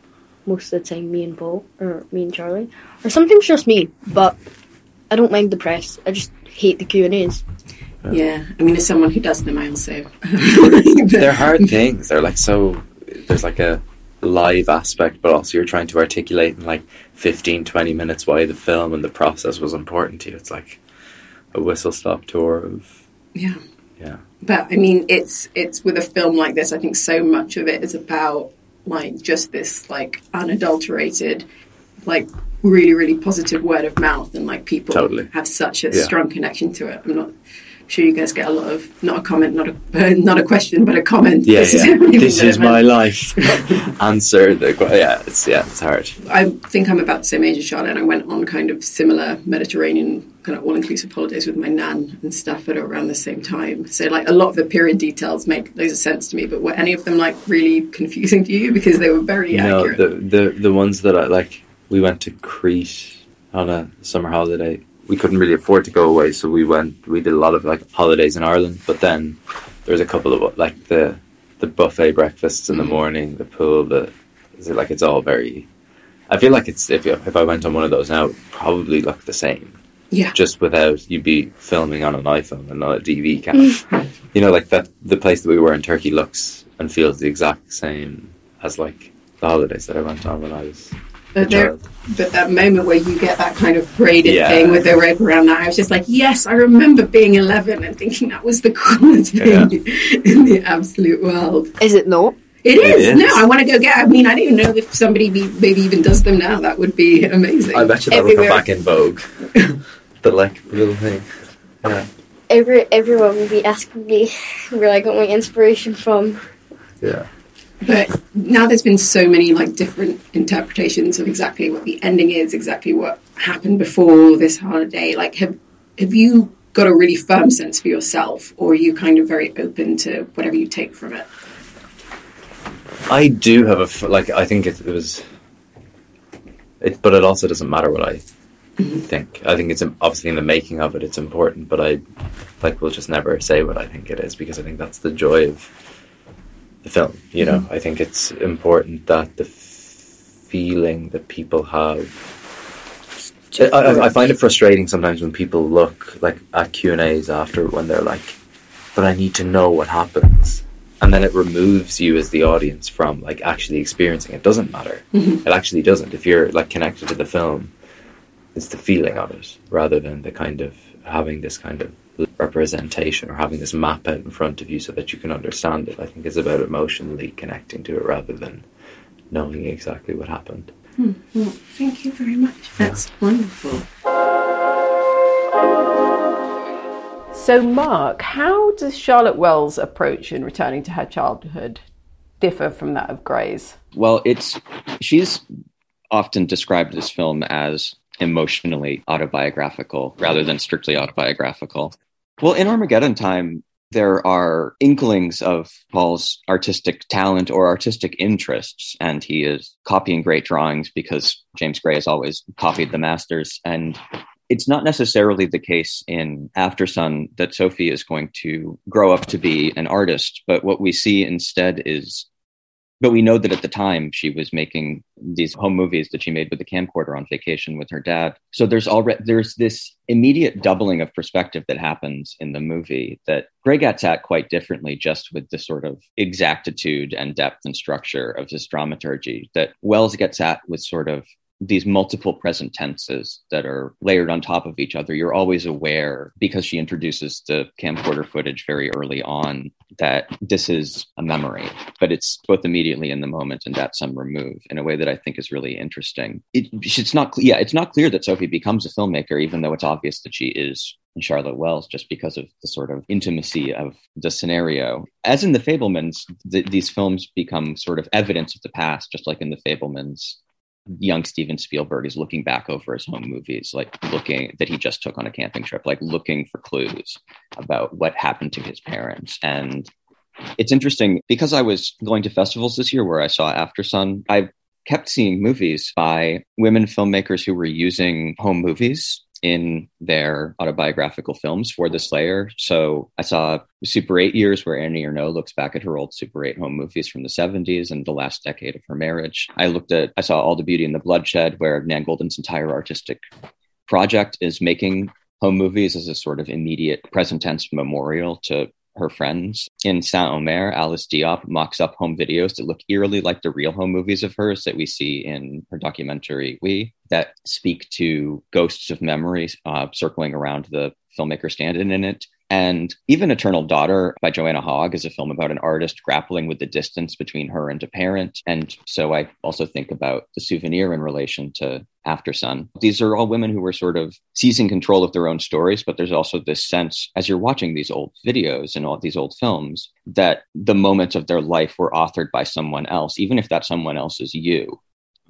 most of the time me and Paul, or me and Charlie, or sometimes just me. But I don't mind the press. I just hate the Q and A's. Yeah. I mean, as someone who does them, I also. they're hard things. They're like so. There's like a live aspect, but also you're trying to articulate in like 15, 20 minutes why the film and the process was important to you. It's like a whistle stop tour of Yeah. yeah. But I mean, it's it's with a film like this. I think so much of it is about like just this like unadulterated, like really, really positive word of mouth, and like people Totally. have such a Yeah. strong connection to it. I'm not sure you guys get a lot of not a comment, not a not a question, but a comment. Yeah, This is yeah. everything this is my life. Answer the yeah. It's yeah. It's hard. I think I'm about the same age as Charlotte, and I went on kind of similar Mediterranean kind of all-inclusive holidays with my nan and stuff at around the same time. So like a lot of the period details make loads of sense to me, but were any of them like really confusing to you because they were very No, accurate? the the the ones that I like. We went to Crete on a summer holiday. We couldn't really afford to go away, so we went. We did a lot of like holidays in Ireland, but then there was a couple of like the the buffet breakfasts in the mm-hmm. morning, the pool. The is it like it's all very. I feel like it's if you- if I went on one of those now, it would probably look the same. Yeah. Just without you'd be filming on an iPhone and not a DV camera. Mm. you know, like that. The place that we were in Turkey looks and feels the exact same as like the holidays that I went on when I was. A But there, but that moment where you get that kind of braided Yeah. thing with the rope around that, I was just like, yes, I remember being 11 and thinking that was the coolest thing in the absolute world. Is it not? It is. is. No, I want to go get. I mean, I don't even know if somebody be, maybe even does them now. That would be amazing. I bet you that will come back in vogue. the like little thing. Yeah. Every everyone will be asking me where I got my inspiration from. Yeah. But now there's been so many like different interpretations of exactly what the ending is, exactly what happened before this holiday. Like, have have you got a really firm sense for yourself, or are you kind of very open to whatever you take from it? I do have a like. I think it, it was. It, but it also doesn't matter what I mm-hmm. think. I think it's obviously in the making of it, it's important. But I, like, will just never say what I think it is because I think that's the joy of the film. You know, I think it's important that the feeling that people have. I, I, find it frustrating sometimes when people look like at Q and A's after when they're like, "But I need to know what happens," and then it removes you as the audience from like actually experiencing. It doesn't matter. It actually doesn't. If you're like connected to the film, it's the feeling of it rather than the kind of having this kind of representation or having this map out in front of you so that you can understand it. I think it's about emotionally connecting to it rather than knowing exactly what happened. Hmm. Well, thank you very much. That's wonderful. So, Mark, how does Charlotte Wells' approach in returning to her childhood differ from that of Gray's? Well, it's she's often described this film as emotionally autobiographical rather than strictly autobiographical. Well, in Armageddon Time, there are inklings of Paul's artistic talent or artistic interests, and he is copying great drawings because James Gray has always copied the masters. And it's not necessarily the case in Aftersun that Sophie is going to grow up to be an artist, but what we see instead is but we know that at the time she was making these home movies that she made with the camcorder on vacation with her dad. So there's already there's this immediate doubling of perspective that happens in the movie that Gray gets at quite differently, just with the sort of exactitude and depth and structure of his dramaturgy that Wells gets at with sort of these multiple present tenses that are layered on top of each other. You're always aware because she introduces the camcorder footage very early on that this is a memory, but it's both immediately in the moment and at some remove in a way that I think is really interesting. It, it's not, yeah, it's not clear that Sophie becomes a filmmaker, even though it's obvious that she is in Charlotte Wells, just because of the sort of intimacy of the scenario. As in the Fabelmans, th- these films become sort of evidence of the past, just like in the Fabelmans young Steven Spielberg is looking back over his home movies, like looking that he just took on a camping trip, like looking for clues about what happened to his parents. And it's interesting because I was going to festivals this year where I saw Aftersun. I kept seeing movies by women filmmakers who were using home movies in their autobiographical films for this layer. So I saw Super 8 Years, where Annie Ernaux looks back at her old Super 8 home movies from the 70s and the last decade of her marriage. I looked at, I saw All the Beauty and the Bloodshed, where Nan Goldin's entire artistic project is making home movies as a sort of immediate present tense memorial to her friends. In Saint Omer, Alice Diop mocks up home videos that look eerily like the real home movies of hers that we see in her documentary We, that speak to ghosts of memory uh, circling around the filmmaker stand in it. And even Eternal Daughter by Joanna Hogg is a film about an artist grappling with the distance between her and a parent. And so I also think about The Souvenir in relation to Aftersun. These are all women who were sort of seizing control of their own stories, but there's also this sense as you're watching these old videos and all these old films that the moments of their life were authored by someone else, even if that someone else is you.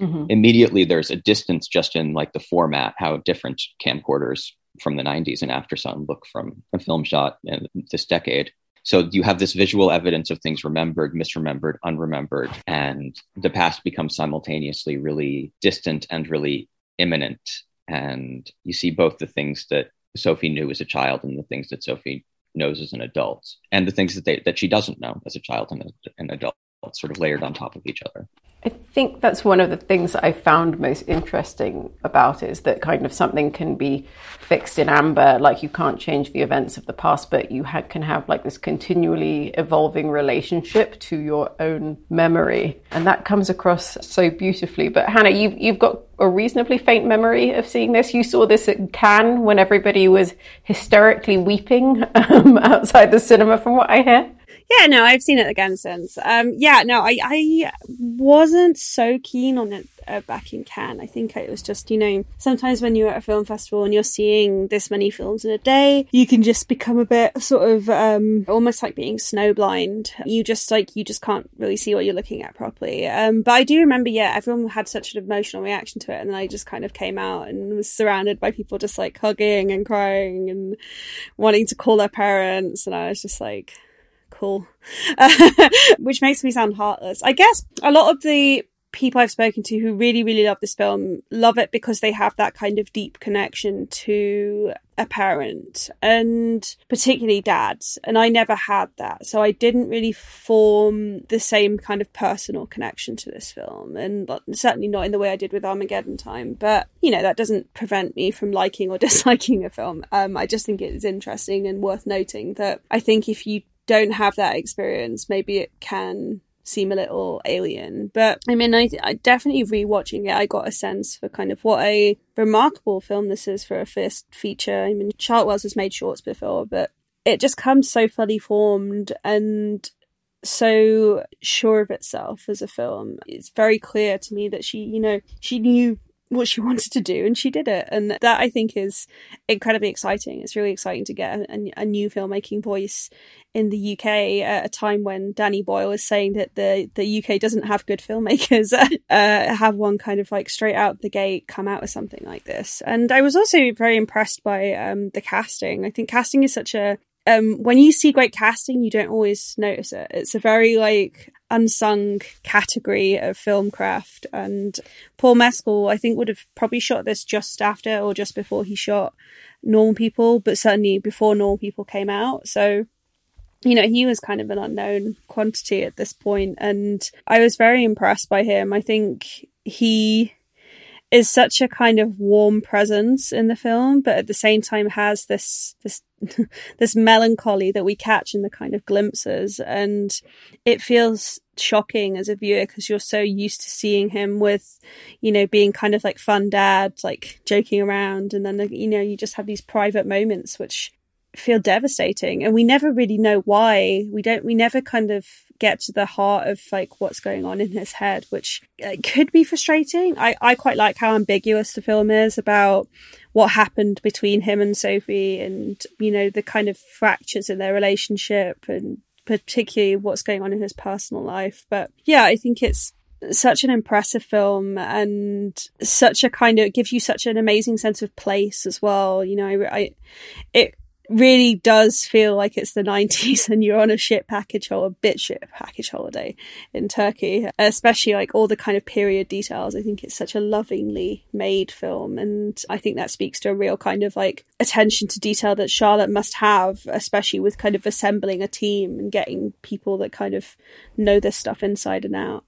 Mm-hmm. Immediately, there's a distance just in like the format, how different camcorders from the 90s and Aftersun look from a film shot in this decade. So you have this visual evidence of things remembered, misremembered, unremembered, and the past becomes simultaneously really distant and really imminent. And you see both the things that Sophie knew as a child and the things that Sophie knows as an adult, and the things that they, that she doesn't know as a child and an adult, sort of layered on top of each other. I think that's one of the things I found most interesting about it is that kind of something can be fixed in amber, like you can't change the events of the past, but you ha- can have like this continually evolving relationship to your own memory, and that comes across so beautifully. But Hannah, you've you've got a reasonably faint memory of seeing this. You saw this at Cannes when everybody was hysterically weeping um, outside the cinema, from what I hear. Yeah, no, I've seen it again since. Um, yeah, no, I, I wasn't so keen on it uh, back in Cannes. I think it was just, you know, sometimes when you're at a film festival and you're seeing this many films in a day, you can just become a bit sort of um, almost like being snowblind. You just like, you just can't really see what you're looking at properly. Um, but I do remember, yeah, everyone had such an emotional reaction to it. And then I just kind of came out and was surrounded by people just like hugging and crying and wanting to call their parents. And I was just like, cool, which makes me sound heartless. I guess a lot of the people I've spoken to who really, really love this film love it because they have that kind of deep connection to a parent and particularly dads. And I never had that. So I didn't really form the same kind of personal connection to this film. And certainly not in the way I did with Armageddon Time. But, you know, that doesn't prevent me from liking or disliking a film. Um, I just think it is interesting and worth noting that I think if you don't have that experience, maybe it can seem a little alien. But I mean, I, I definitely rewatching it, I got a sense for kind of what a remarkable film this is for a first feature. I mean, Charlotte has made shorts before, but it just comes so fully formed and so sure of itself as a film. It's very clear to me that she, you know, she knew what she wanted to do and she did it. And that i think is incredibly exciting. It's really exciting to get a, a, new filmmaking voice in the uk at a time when danny boyle is saying that the, the uk doesn't have good filmmakers uh, have one kind of like straight out the gate come out with something like this. And i was also very impressed by um, the casting. I think casting is such a um, when you see great casting, you don't always notice it. It's a very like unsung category of film craft. And Paul Mescal, I think, would have probably shot this just after or just before he shot Normal People, but certainly before Normal People came out. So, you know, he was kind of an unknown quantity at this point, and I was very impressed by him. I think he is such a kind of warm presence in the film, but at the same time has this this this melancholy that we catch in the kind of glimpses, and it feels shocking as a viewer because you're so used to seeing him with, you know, being kind of like fun dad, like joking around, and then you know you just have these private moments which feel devastating, and we never really know why. We don't. We never kind of get to the heart of like what's going on in his head, which uh, could be frustrating. I, I quite like how ambiguous the film is about what happened between him and Sophie and, you know, the kind of fractures in their relationship and particularly what's going on in his personal life. But yeah, I think it's such an impressive film and such a kind of it gives you such an amazing sense of place as well. You know, I, I it really does feel like it's the 90s and you're on a ship package or a bit ship package holiday in Turkey, especially like all the kind of period details. I think it's such a lovingly made film. And I think that speaks to a real kind of like attention to detail that Charlotte must have, especially with kind of assembling a team and getting people that kind of know this stuff inside and out.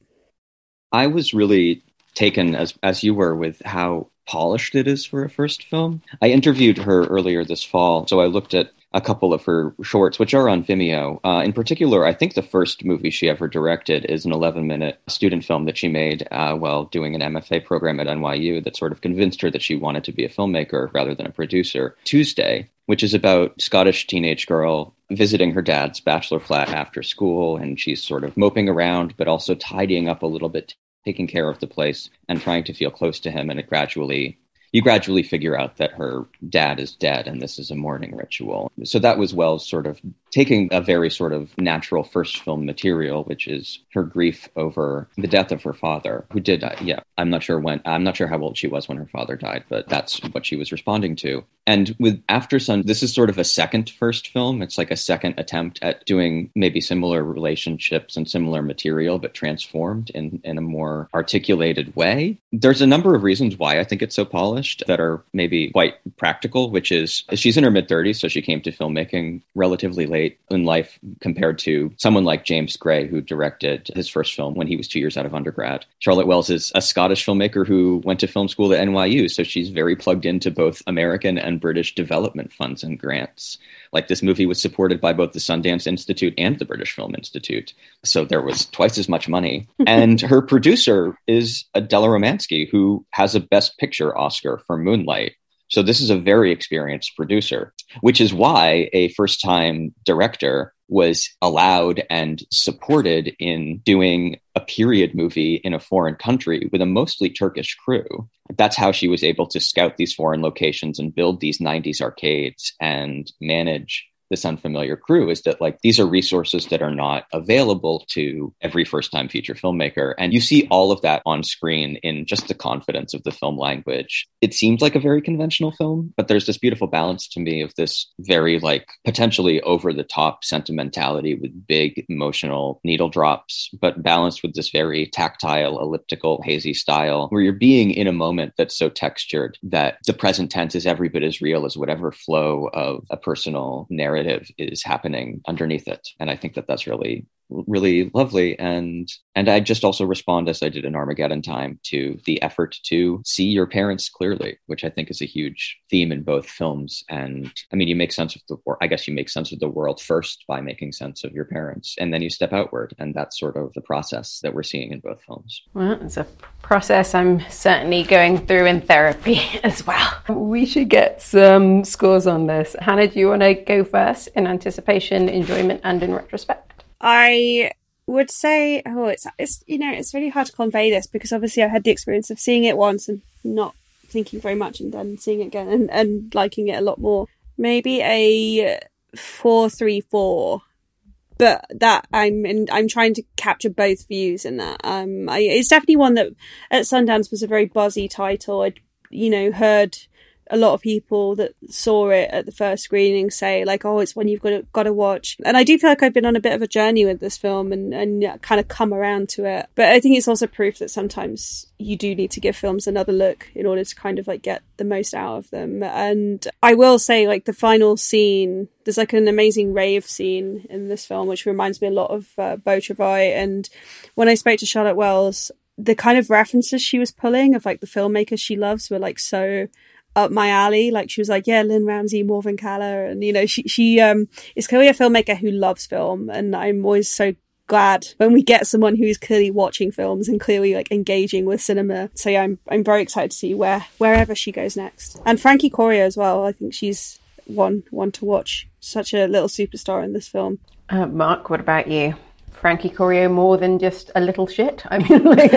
I was really taken as as you were with how polished it is for a first film. I interviewed her earlier this fall, so I looked at a couple of her shorts, which are on Vimeo. Uh, in particular, I think the first movie she ever directed is an 11 minute student film that she made uh, while doing an MFA program at NYU that sort of convinced her that she wanted to be a filmmaker rather than a producer. Tuesday, which is about Scottish teenage girl visiting her dad's bachelor flat after school, and she's sort of moping around, but also tidying up a little bit, taking care of the place, and trying to feel close to him. And it gradually you gradually figure out that her dad is dead and this is a mourning ritual. So that was Wells sort of taking a very sort of natural first film material, which is her grief over the death of her father, who did die. Yeah, I'm not sure when, I'm not sure how old she was when her father died, but that's what she was responding to. And with Aftersun, this is sort of a second first film. It's like a second attempt at doing maybe similar relationships and similar material, but transformed in, in a more articulated way. There's a number of reasons why I think it's so polished that are maybe quite practical, which is she's in her mid 30s, so she came to filmmaking relatively late in life compared to someone like James Gray, who directed his first film when he was two years out of undergrad. Charlotte Wells is a Scottish filmmaker who went to film school at NYU, so she's very plugged into both American and British development funds and grants. Like this movie was supported by both the Sundance Institute and the British Film Institute, so there was twice as much money. and her producer is Adele Romanski, who has a Best Picture Oscar for Moonlight so this is a very experienced producer, which is why a first time director was allowed and supported in doing a period movie in a foreign country with a mostly Turkish crew. That's how she was able to scout these foreign locations and build these 90s arcades and manage this unfamiliar crew is that like these are resources that are not available to every first time feature filmmaker. And you see all of that on screen in just the confidence of the film language. It seems like a very conventional film but there's this beautiful balance to me of this very like potentially over the top sentimentality with big emotional needle drops but balanced with this very tactile elliptical hazy style where you're being in a moment that's so textured that the present tense is every bit as real as whatever flow of a personal narrative narrative is happening underneath it. And I think that that's really really lovely. And and i just also respond as i did in armageddon time to the effort to see your parents clearly which i think is a huge theme in both films. And i mean you make sense of the world i guess you make sense of the world first by making sense of your parents and then you step outward. And that's sort of the process that we're seeing in both films. Well it's a process i'm certainly going through in therapy as well. We should get some scores on this. Hannah do you want to go first in anticipation enjoyment and in retrospect I would say, oh, it's it's you know, it's really hard to convey this because obviously I had the experience of seeing it once and not thinking very much, and then seeing it again and, and liking it a lot more. Maybe a four three four, but that I'm in, I'm trying to capture both views in that. Um, I, it's definitely one that at Sundance was a very buzzy title. I'd you know heard a lot of people that saw it at the first screening say like, "Oh, it's one you've got to got to watch." And I do feel like I've been on a bit of a journey with this film and and kind of come around to it. But I think it's also proof that sometimes you do need to give films another look in order to kind of like get the most out of them. And I will say, like the final scene, there's like an amazing rave scene in this film, which reminds me a lot of uh, Beau Travail. And when I spoke to Charlotte Wells, the kind of references she was pulling of like the filmmakers she loves were like so up my alley. Like she was like, yeah, Lynne Ramsay, Morvern Callar. And, you know, she, she, um, is clearly a filmmaker who loves film. And I'm always so glad when we get someone who's clearly watching films and clearly like engaging with cinema. So yeah, I'm, I'm very excited to see where, wherever she goes next. And Frankie Corio as well. I think she's one, one to watch. Such a little superstar in this film. Uh, Mark, what about you? Frankie Corio more than just a little shit? I mean, like...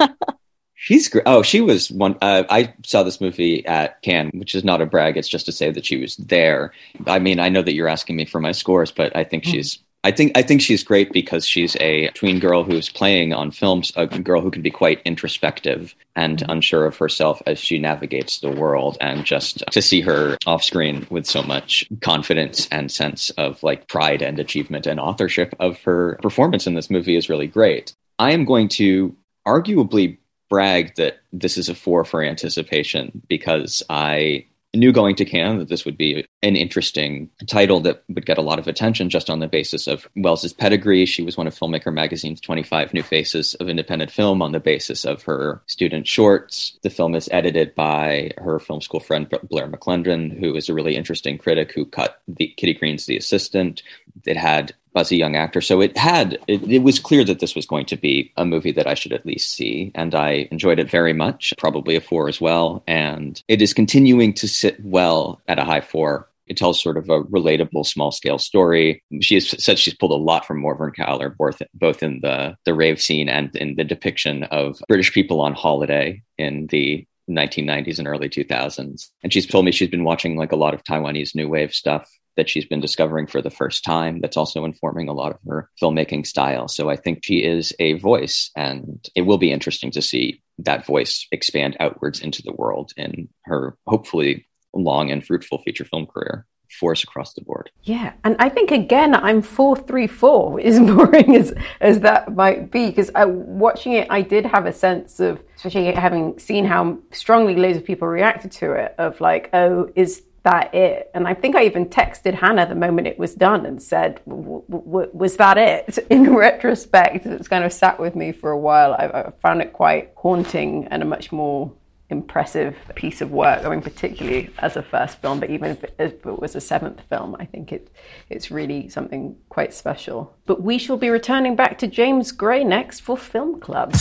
She's great. Oh, she was one. Uh, I saw this movie at Cannes, which is not a brag. It's just to say that she was there. I mean, I know that you're asking me for my scores, but I think mm. she's. I think I think she's great because she's a tween girl who's playing on films, a girl who can be quite introspective and mm. unsure of herself as she navigates the world. And just to see her off screen with so much confidence and sense of like pride and achievement and authorship of her performance in this movie is really great. I am going to arguably brag that this is a four for anticipation because I knew going to Cannes that this would be an interesting title that would get a lot of attention just on the basis of Wells's pedigree. She was one of Filmmaker Magazine's 25 New Faces of Independent Film on the basis of her student shorts. The film is edited by her film school friend Blair McClendon, who is a really interesting critic who cut the Kitty Green's The Assistant. It had buzzy young actor. So it had, it, it, was clear that this was going to be a movie that I should at least see. And I enjoyed it very much, probably a four as well. And it is continuing to sit well at a high four. It tells sort of a relatable small scale story. She has said she's pulled a lot from Morvern Callar, both, both in the, the rave scene and in the depiction of British people on holiday in the 1990s and early 2000s. And she's told me she's been watching like a lot of Taiwanese new wave stuff that she's been discovering for the first time that's also informing a lot of her filmmaking style. So I think she is a voice, and it will be interesting to see that voice expand outwards into the world in her hopefully long and fruitful feature film career force across the board. Yeah, and I think again, I'm four three four as boring as as that might be because watching it, I did have a sense of, especially having seen how strongly loads of people reacted to it, of like, oh, is that it? And I think I even texted Hannah the moment it was done and said, was that it? In retrospect, it's kind of sat with me for a while. I, I found it quite haunting and a much more impressive piece of work. I mean, particularly as a first film, but even if it, if it, was a seventh film, I think it it's really something quite special. But we shall be returning back to James Gray next for Film Club.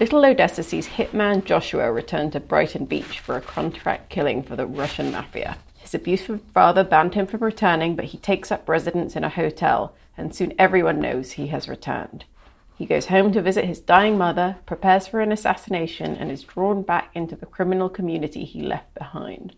Little Odessa sees hitman Joshua return to Brighton Beach for a contract killing for the Russian mafia. His abusive father banned him from returning, but he takes up residence in a hotel, and soon everyone knows he has returned. He goes home to visit his dying mother, prepares for an assassination, and is drawn back into the criminal community he left behind.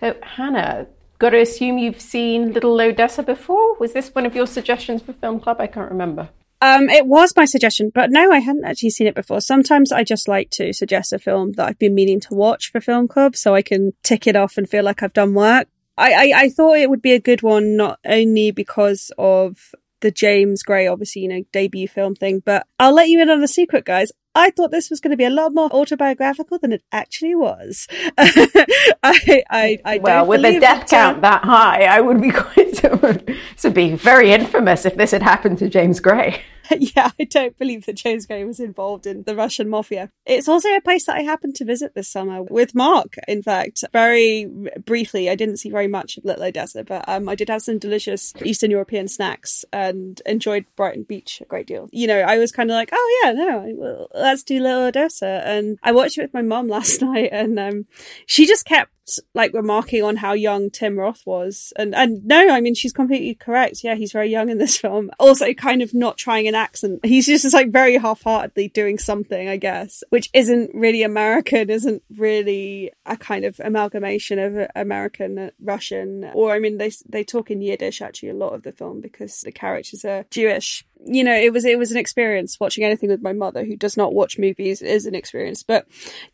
So, Hannah, got to assume you've seen Little Odessa before? Was this one of your suggestions for Film Club? I can't remember. Um, it was my suggestion, but no, I hadn't actually seen it before. Sometimes I just like to suggest a film that I've been meaning to watch for Film Club so I can tick it off and feel like I've done work. I, I, I thought it would be a good one, not only because of the James Gray, obviously, you know, debut film thing, but I'll let you in on a secret, guys. I thought this was going to be a lot more autobiographical than it actually was. I, I, I well, with a death uh, count that high, I would be quite to be very infamous if this had happened to James Gray. yeah, I don't believe that James Gray was involved in the Russian mafia. It's also a place that I happened to visit this summer with Mark, in fact. Very briefly, I didn't see very much of Little Odessa, but um, I did have some delicious Eastern European snacks and enjoyed Brighton Beach a great deal. You know, I was kind of like, oh yeah, no, let's do Little Odessa. And I watched it with my mom last night and um, she just kept like remarking on how young Tim Roth was. And and no, I mean she's completely correct. Yeah, he's very young in this film. Also kind of not trying an accent. He's just like very half-heartedly doing something, I guess, which isn't really American, isn't really a kind of amalgamation of American Russian or I mean they they talk in Yiddish actually a lot of the film because the characters are Jewish you know, it was it was an experience watching anything with my mother who does not watch movies is an experience. But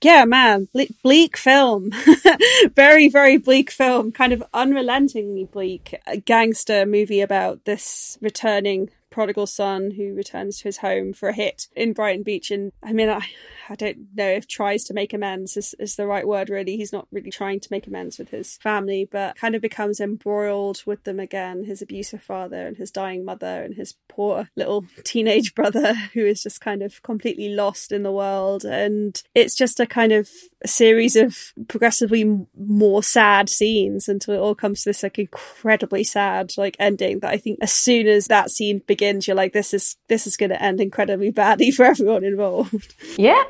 yeah, man, ble- bleak film, very very bleak film, kind of unrelentingly bleak, a gangster movie about this returning prodigal son who returns to his home for a hit in Brighton Beach. And I mean, I, I don't know if tries to make amends is, is the right word, really. He's not really trying to make amends with his family, but kind of becomes embroiled with them again his abusive father and his dying mother and his poor little teenage brother who is just kind of completely lost in the world. And it's just a kind of series of progressively more sad scenes until it all comes to this like incredibly sad like ending that I think as soon as that scene begins you're like this is this is going to end incredibly badly for everyone involved. Yeah.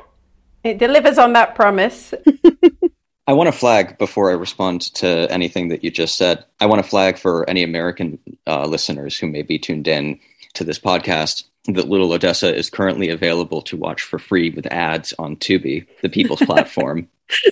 It delivers on that promise. I want to flag before I respond to anything that you just said. I want to flag for any American uh, listeners who may be tuned in to this podcast that Little Odessa is currently available to watch for free with ads on Tubi, the People's platform,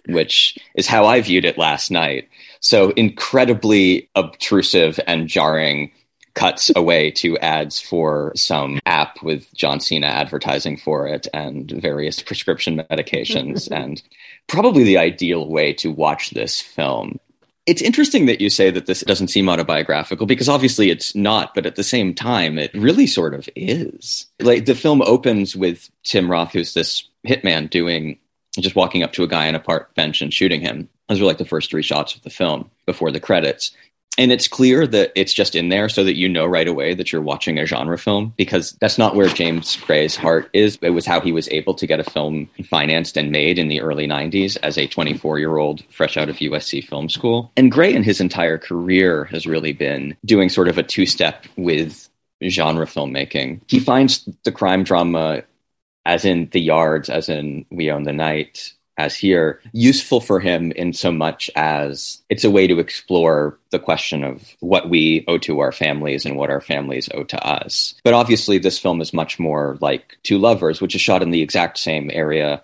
which is how I viewed it last night. So incredibly obtrusive and jarring cuts away to ads for some app with John Cena advertising for it and various prescription medications and probably the ideal way to watch this film It's interesting that you say that this doesn't seem autobiographical because obviously it's not, but at the same time, it really sort of is. Like the film opens with Tim Roth, who's this hitman, doing just walking up to a guy on a park bench and shooting him. Those are like the first three shots of the film before the credits and it's clear that it's just in there so that you know right away that you're watching a genre film because that's not where James Gray's heart is. It was how he was able to get a film financed and made in the early 90s as a 24 year old fresh out of USC film school. And Gray in his entire career has really been doing sort of a two step with genre filmmaking. He finds the crime drama as in The Yards, as in We Own the Night, as here, useful for him in so much as it's a way to explore the question of what we owe to our families and what our families owe to us. But obviously, this film is much more like Two Lovers, which is shot in the exact same area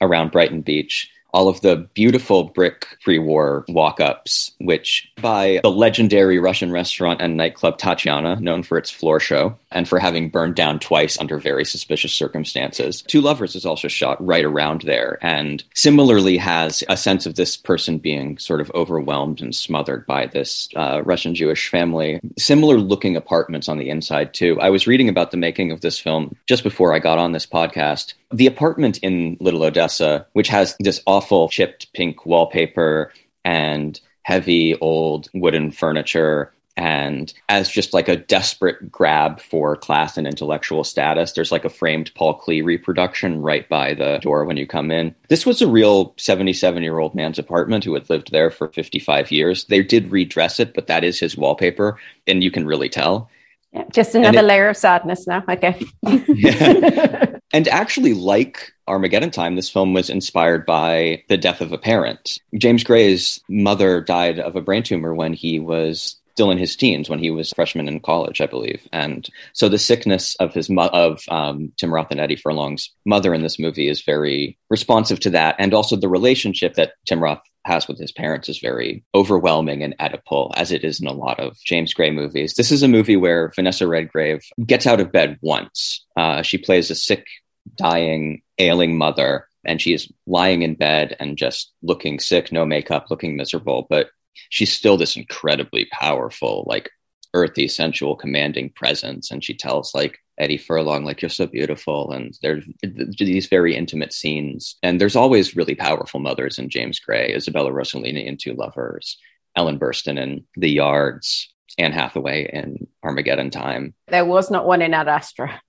around Brighton Beach all of the beautiful brick pre-war walk-ups, which by the legendary Russian restaurant and nightclub Tatiana, known for its floor show and for having burned down twice under very suspicious circumstances. Two Lovers is also shot right around there and similarly has a sense of this person being sort of overwhelmed and smothered by this uh, Russian Jewish family. Similar looking apartments on the inside too. I was reading about the making of this film just before I got on this podcast the apartment in Little Odessa, which has this awful chipped pink wallpaper and heavy old wooden furniture and as just like a desperate grab for class and intellectual status there's like a framed paul klee reproduction right by the door when you come in this was a real 77 year old man's apartment who had lived there for 55 years they did redress it but that is his wallpaper and you can really tell yeah, just another it, layer of sadness now. Okay. yeah. And actually, like Armageddon Time, this film was inspired by the death of a parent. James Gray's mother died of a brain tumor when he was still in his teens, when he was a freshman in college, I believe. And so the sickness of his mo- of um, Tim Roth and Eddie Furlong's mother in this movie is very responsive to that, and also the relationship that Tim Roth has with his parents is very overwhelming and Oedipal, as it is in a lot of James Gray movies. This is a movie where Vanessa Redgrave gets out of bed once. Uh, she plays a sick, dying, ailing mother, and she is lying in bed and just looking sick, no makeup, looking miserable. But she's still this incredibly powerful, like earthy, sensual, commanding presence. And she tells like Eddie Furlong, like, you're so beautiful. And there's these very intimate scenes. And there's always really powerful mothers in James Gray, Isabella Rossellini in Two Lovers, Ellen Burstyn in The Yards, Anne Hathaway in Armageddon Time. There was not one in Ad Astra.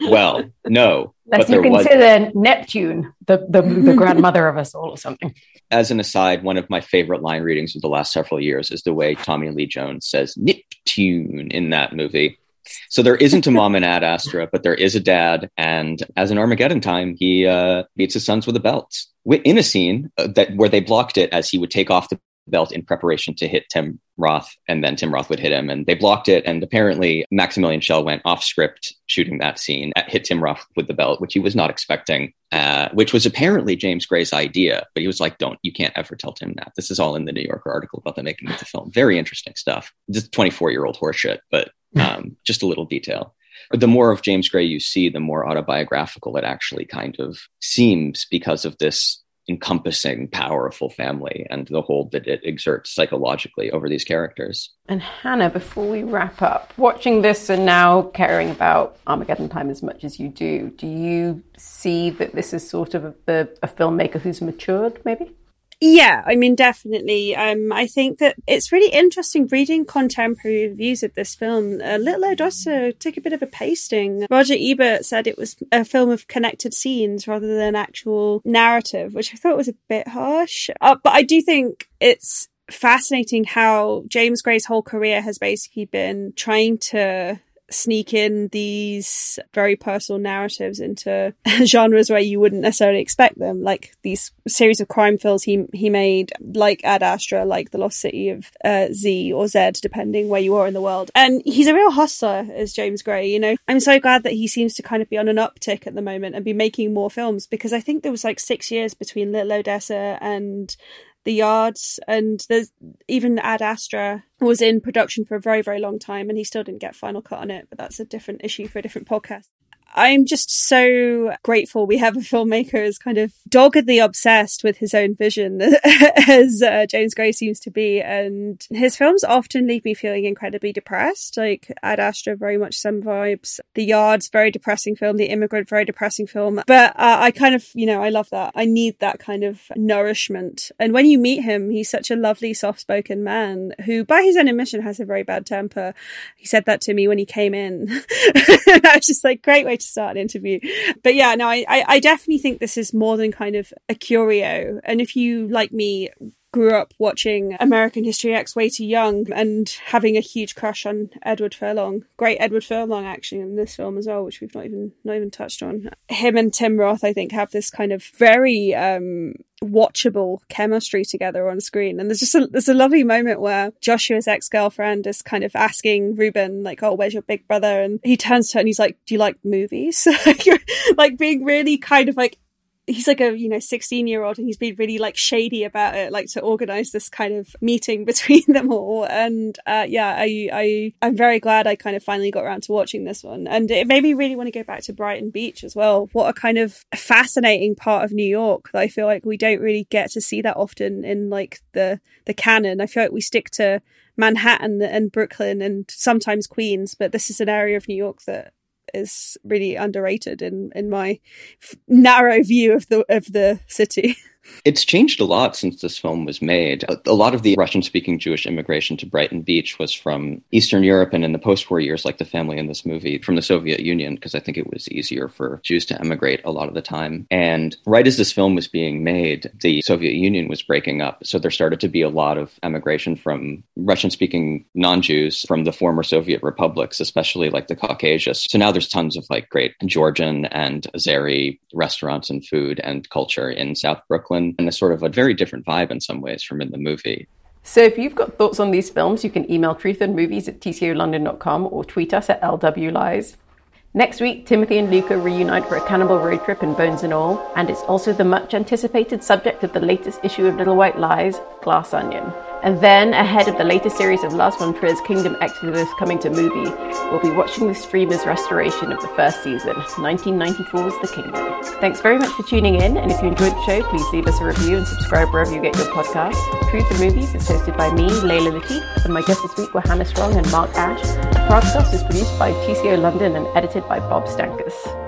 Well, no. Unless you consider was... Neptune the, the, the grandmother of us all or something. As an aside, one of my favorite line readings of the last several years is the way Tommy Lee Jones says Neptune in that movie. So there isn't a mom and Ad Astra, but there is a dad. And as in Armageddon time, he uh, beats his sons with a belt in a scene uh, that where they blocked it as he would take off the belt in preparation to hit Tim Roth, and then Tim Roth would hit him, and they blocked it. And apparently, Maximilian Schell went off script shooting that scene, hit Tim Roth with the belt, which he was not expecting, uh, which was apparently James Gray's idea. But he was like, "Don't, you can't ever tell Tim that." This is all in the New Yorker article about the making of the film. Very interesting stuff. Just twenty four year old horseshit, but um, just a little detail. The more of James Gray you see, the more autobiographical it actually kind of seems because of this encompassing, powerful family and the hold that it exerts psychologically over these characters. And Hannah, before we wrap up, watching this and now caring about Armageddon Time as much as you do, do you see that this is sort of a, a filmmaker who's matured, maybe? Yeah, I mean, definitely. Um, I think that it's really interesting reading contemporary reviews of this film. Uh, Little Odessa took a bit of a pasting. Roger Ebert said it was a film of connected scenes rather than actual narrative, which I thought was a bit harsh. Uh, but I do think it's fascinating how James Gray's whole career has basically been trying to sneak in these very personal narratives into genres where you wouldn't necessarily expect them, like these series of crime films he he made, like Ad Astra, like The Lost City of uh, Z or Z, depending where you are in the world. And he's a real hustler, as James Gray. You know, I'm so glad that he seems to kind of be on an uptick at the moment and be making more films because I think there was like six years between Little Odessa and the yards and there's even ad astra was in production for a very very long time and he still didn't get final cut on it but that's a different issue for a different podcast I'm just so grateful we have a filmmaker as kind of doggedly obsessed with his own vision as uh, James Gray seems to be. And his films often leave me feeling incredibly depressed. Like Ad Astra, very much some vibes. The Yard's very depressing film. The Immigrant, very depressing film. But uh, I kind of, you know, I love that. I need that kind of nourishment. And when you meet him, he's such a lovely, soft spoken man who, by his own admission, has a very bad temper. He said that to me when he came in. I was just like, great way to start an interview. But yeah, no, I, I definitely think this is more than kind of a curio. And if you, like me, grew up watching American History X way too young and having a huge crush on Edward Furlong. Great Edward Furlong actually in this film as well, which we've not even not even touched on. Him and Tim Roth, I think, have this kind of very um watchable chemistry together on screen. And there's just a, there's a lovely moment where Joshua's ex girlfriend is kind of asking Ruben, like, "Oh, where's your big brother?" And he turns to her and he's like, "Do you like movies?" like being really kind of like he's like a you know 16 year old and he's been really like shady about it like to organize this kind of meeting between them all. And uh, yeah i i i'm very glad i kind of finally got around to watching this one. And it made me really want to go back to brighton beach as well. What a kind of fascinating part of new york that i feel like we don't really get to see that often in like the the canon. I feel like we stick to manhattan and brooklyn and sometimes queens but this is an area of new york that is really underrated in in my narrow view of the of the city. It's changed a lot since this film was made. A, lot of the Russian speaking Jewish immigration to Brighton Beach was from Eastern Europe and in the post war years, like the family in this movie, from the Soviet Union, because I think it was easier for Jews to emigrate a lot of the time. And right as this film was being made, the Soviet Union was breaking up. So there started to be a lot of emigration from Russian speaking non Jews from the former Soviet republics, especially like the Caucasus. So now there's tons of like great Georgian and Azeri restaurants and food and culture in South Brooklyn. Brooklyn and a sort of a very different vibe in some ways from in the movie. So if you've got thoughts on these films, you can email truthandmovies at tcolondon.com or tweet us at lwlies. Next week, Timothy and Luca reunite for a cannibal road trip in Bones and All, and it's also the much anticipated subject of the latest issue of Little White Lies, Glass Onion. And then, ahead of the latest series of Lars von Trier's Kingdom Exodus coming to Mubi, we'll be watching the streamer's restoration of the first season, 1994's The Kingdom. Thanks very much for tuning in, and if you enjoyed the show, please leave us a review and subscribe wherever you get your podcasts. Truth and Movies is hosted by me, Leila Latif, and my guests this week were Hannah Strong and Mark Asch. The podcast is produced by TCO London and edited by Bob Stankus.